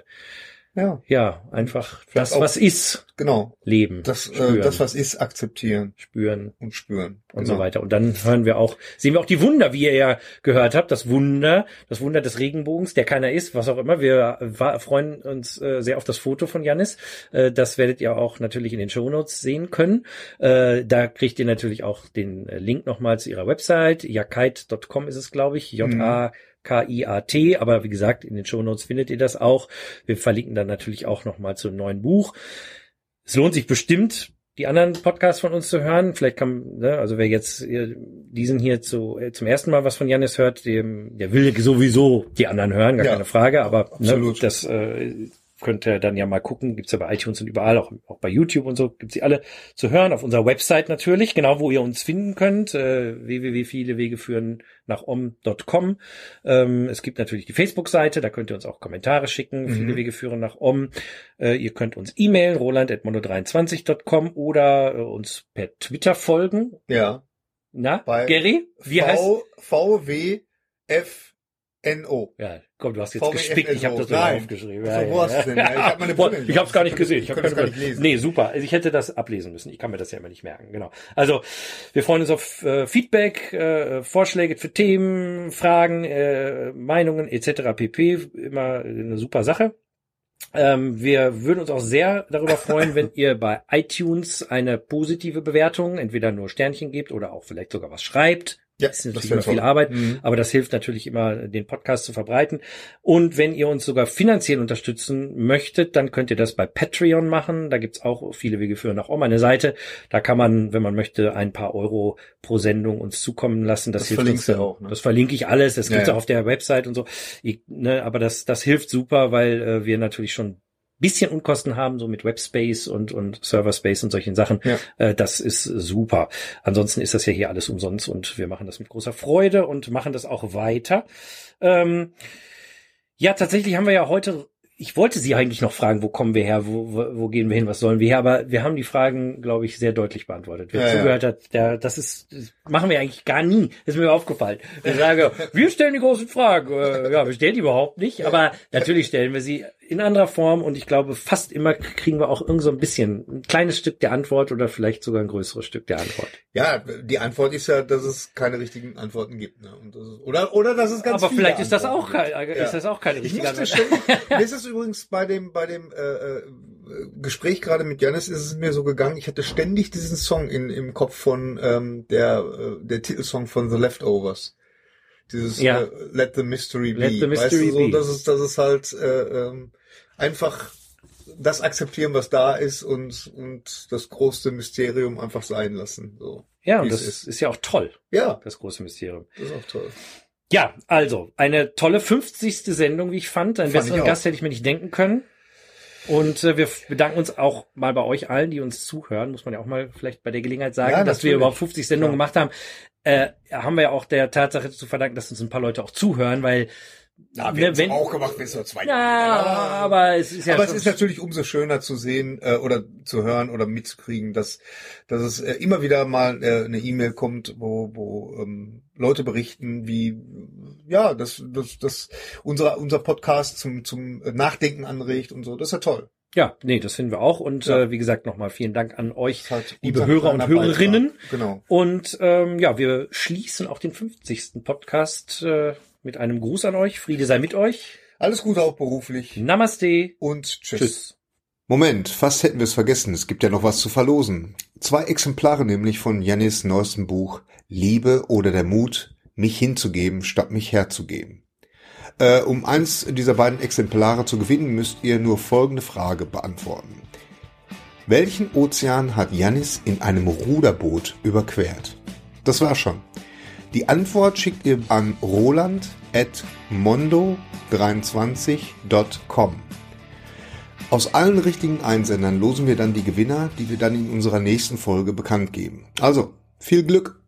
ja. Ja, einfach das, auch, was ist. Genau. Leben. Das, äh, das, was ist, akzeptieren. Spüren. Und spüren. Und genau. so weiter. Und dann hören wir auch, sehen wir auch die Wunder, wie ihr ja gehört habt. Das Wunder, das Wunder des Regenbogens, der keiner ist, was auch immer. Wir freuen uns äh, sehr auf das Foto von Janis. Äh, das werdet ihr auch natürlich in den Shownotes sehen können. Äh, da kriegt ihr natürlich auch den Link nochmal zu ihrer Website. jakite.com ist es, glaube ich. J-A- K-I-A-T, aber wie gesagt, in den Shownotes findet ihr das auch. Wir verlinken dann natürlich auch nochmal zum neuen Buch. Es lohnt sich bestimmt, die anderen Podcasts von uns zu hören. Vielleicht kann, ne, also wer jetzt diesen hier zu, äh, zum ersten Mal was von Janis hört, dem, der will sowieso die anderen hören, gar ja, keine Frage, aber ne, das äh, könnt ihr dann ja mal gucken. Gibt's ja bei iTunes und überall, auch, auch bei YouTube und so, gibt's sie alle zu hören. Auf unserer Website natürlich, genau wo ihr uns finden könnt. Äh, www.viele führen nach om.com. Ähm, es gibt natürlich die Facebook-Seite, da könnt ihr uns auch Kommentare schicken. Mhm. Viele Wege führen nach om. Äh, ihr könnt uns e-mailen, roland.mono23.com oder äh, uns per Twitter folgen. Ja. Na, Bei Gary? Wie v, heißt? VWF NO. Ja, komm, du hast jetzt gespickt, ich habe das so aufgeschrieben. Ja, so, wo hast du denn? Ich habe meine Brille Ich habe es gar nicht gesehen. Ich habe keine nicht lesen. Nee, super. Also ich hätte das ablesen müssen. Ich kann mir das ja immer nicht merken. Genau. Also, wir freuen uns auf äh, Feedback, äh, Vorschläge für Themen, Fragen, äh, Meinungen etc. pp. Immer eine super Sache. Ähm, wir würden uns auch sehr darüber freuen, wenn ihr bei iTunes eine positive Bewertung, entweder nur Sternchen gebt oder auch vielleicht sogar was schreibt. Ja, das ist natürlich das immer viel Arbeit, mhm. aber das hilft natürlich immer, den Podcast zu verbreiten. Und wenn ihr uns sogar finanziell unterstützen möchtet, dann könnt ihr das bei Patreon machen. Da gibt's auch viele Wege führen nach um eine Seite. Da kann man, wenn man möchte, ein paar Euro pro Sendung uns zukommen lassen. Das, das hilft uns dann, auch. Ne? Das verlinke ich alles. Das gibt's ja, ja. auch auf der Website und so. Ich, ne, aber das, das hilft super, weil äh, wir natürlich schon bisschen Unkosten haben, so mit Webspace und, und Serverspace und solchen Sachen. Ja. Äh, das ist super. Ansonsten ist das ja hier alles umsonst und wir machen das mit großer Freude und machen das auch weiter. Ähm, ja, tatsächlich haben wir ja heute ich wollte Sie eigentlich noch fragen, wo kommen wir her, wo, wo, wo gehen wir hin, was sollen wir her, aber wir haben die Fragen, glaube ich, sehr deutlich beantwortet. Wer ja, zugehört ja. hat, der, das ist, das machen wir eigentlich gar nie. Das ist mir aufgefallen. Wir sagen, wir stellen die großen Fragen. Äh, ja, wir stellen die überhaupt nicht, aber natürlich stellen wir sie in anderer Form und ich glaube, fast immer kriegen wir auch irgend so ein bisschen ein kleines Stück der Antwort oder vielleicht sogar ein größeres Stück der Antwort. Ja, die Antwort ist ja, dass es keine richtigen Antworten gibt. Ne? Ist, oder, oder dass es ganz Aber vielleicht ist das auch kein, ist ja. das auch keine richtige Antwort. Schon, mir ist es übrigens bei dem bei dem äh, äh, Gespräch gerade mit Janis ist es mir so gegangen. Ich hatte ständig diesen Song in, im Kopf von ähm, der äh, der Titelsong von The Leftovers. Dieses ja. äh, Let the Mystery Be. Let the Mystery weißt du, so. Das ist, das ist halt äh, ähm, einfach das akzeptieren, was da ist und, und das große Mysterium einfach sein lassen. So, ja, und das ist. ist ja auch toll. Ja. Das große Mysterium. Das ist auch toll. Ja, also eine tolle 50. Sendung, wie ich fand. Einen fand besseren Gast hätte ich mir nicht denken können. Und äh, wir bedanken uns auch mal bei euch allen, die uns zuhören, muss man ja auch mal vielleicht bei der Gelegenheit sagen, ja, dass wir überhaupt 50 Sendungen ja. gemacht haben. Äh, haben wir ja auch der Tatsache zu verdanken, dass uns ein paar Leute auch zuhören, weil na, wir ne, wenn, auch gemacht, wenn es nur zwei Ja, aber es ist ja Aber es ist natürlich umso schöner zu sehen äh, oder zu hören oder mitzukriegen, dass dass es äh, immer wieder mal äh, eine E-Mail kommt, wo wo ähm, Leute berichten, wie ja, dass dass dass unser unser Podcast zum zum Nachdenken anregt und so. Das ist ja toll. Ja, nee, das finden wir auch. Und ja. äh, wie gesagt, nochmal vielen Dank an euch, halt liebe Hörer und Hörerinnen. Beitrag. Genau. Und ähm, ja, wir schließen auch den 50. Podcast äh, mit einem Gruß an euch. Friede sei mit euch. Alles Gute auch beruflich. Namaste. Und tschüss. tschüss. Moment, fast hätten wir es vergessen. Es gibt ja noch was zu verlosen. Zwei Exemplare nämlich von Janis neuestem Buch Liebe oder der Mut, mich hinzugeben, statt mich herzugeben. Äh, um eins dieser beiden Exemplare zu gewinnen, müsst ihr nur folgende Frage beantworten. Welchen Ozean hat Janis in einem Ruderboot überquert? Das war schon. Die Antwort schickt ihr an roland.mondo23.com. Aus allen richtigen Einsendern losen wir dann die Gewinner, die wir dann in unserer nächsten Folge bekannt geben. Also, viel Glück!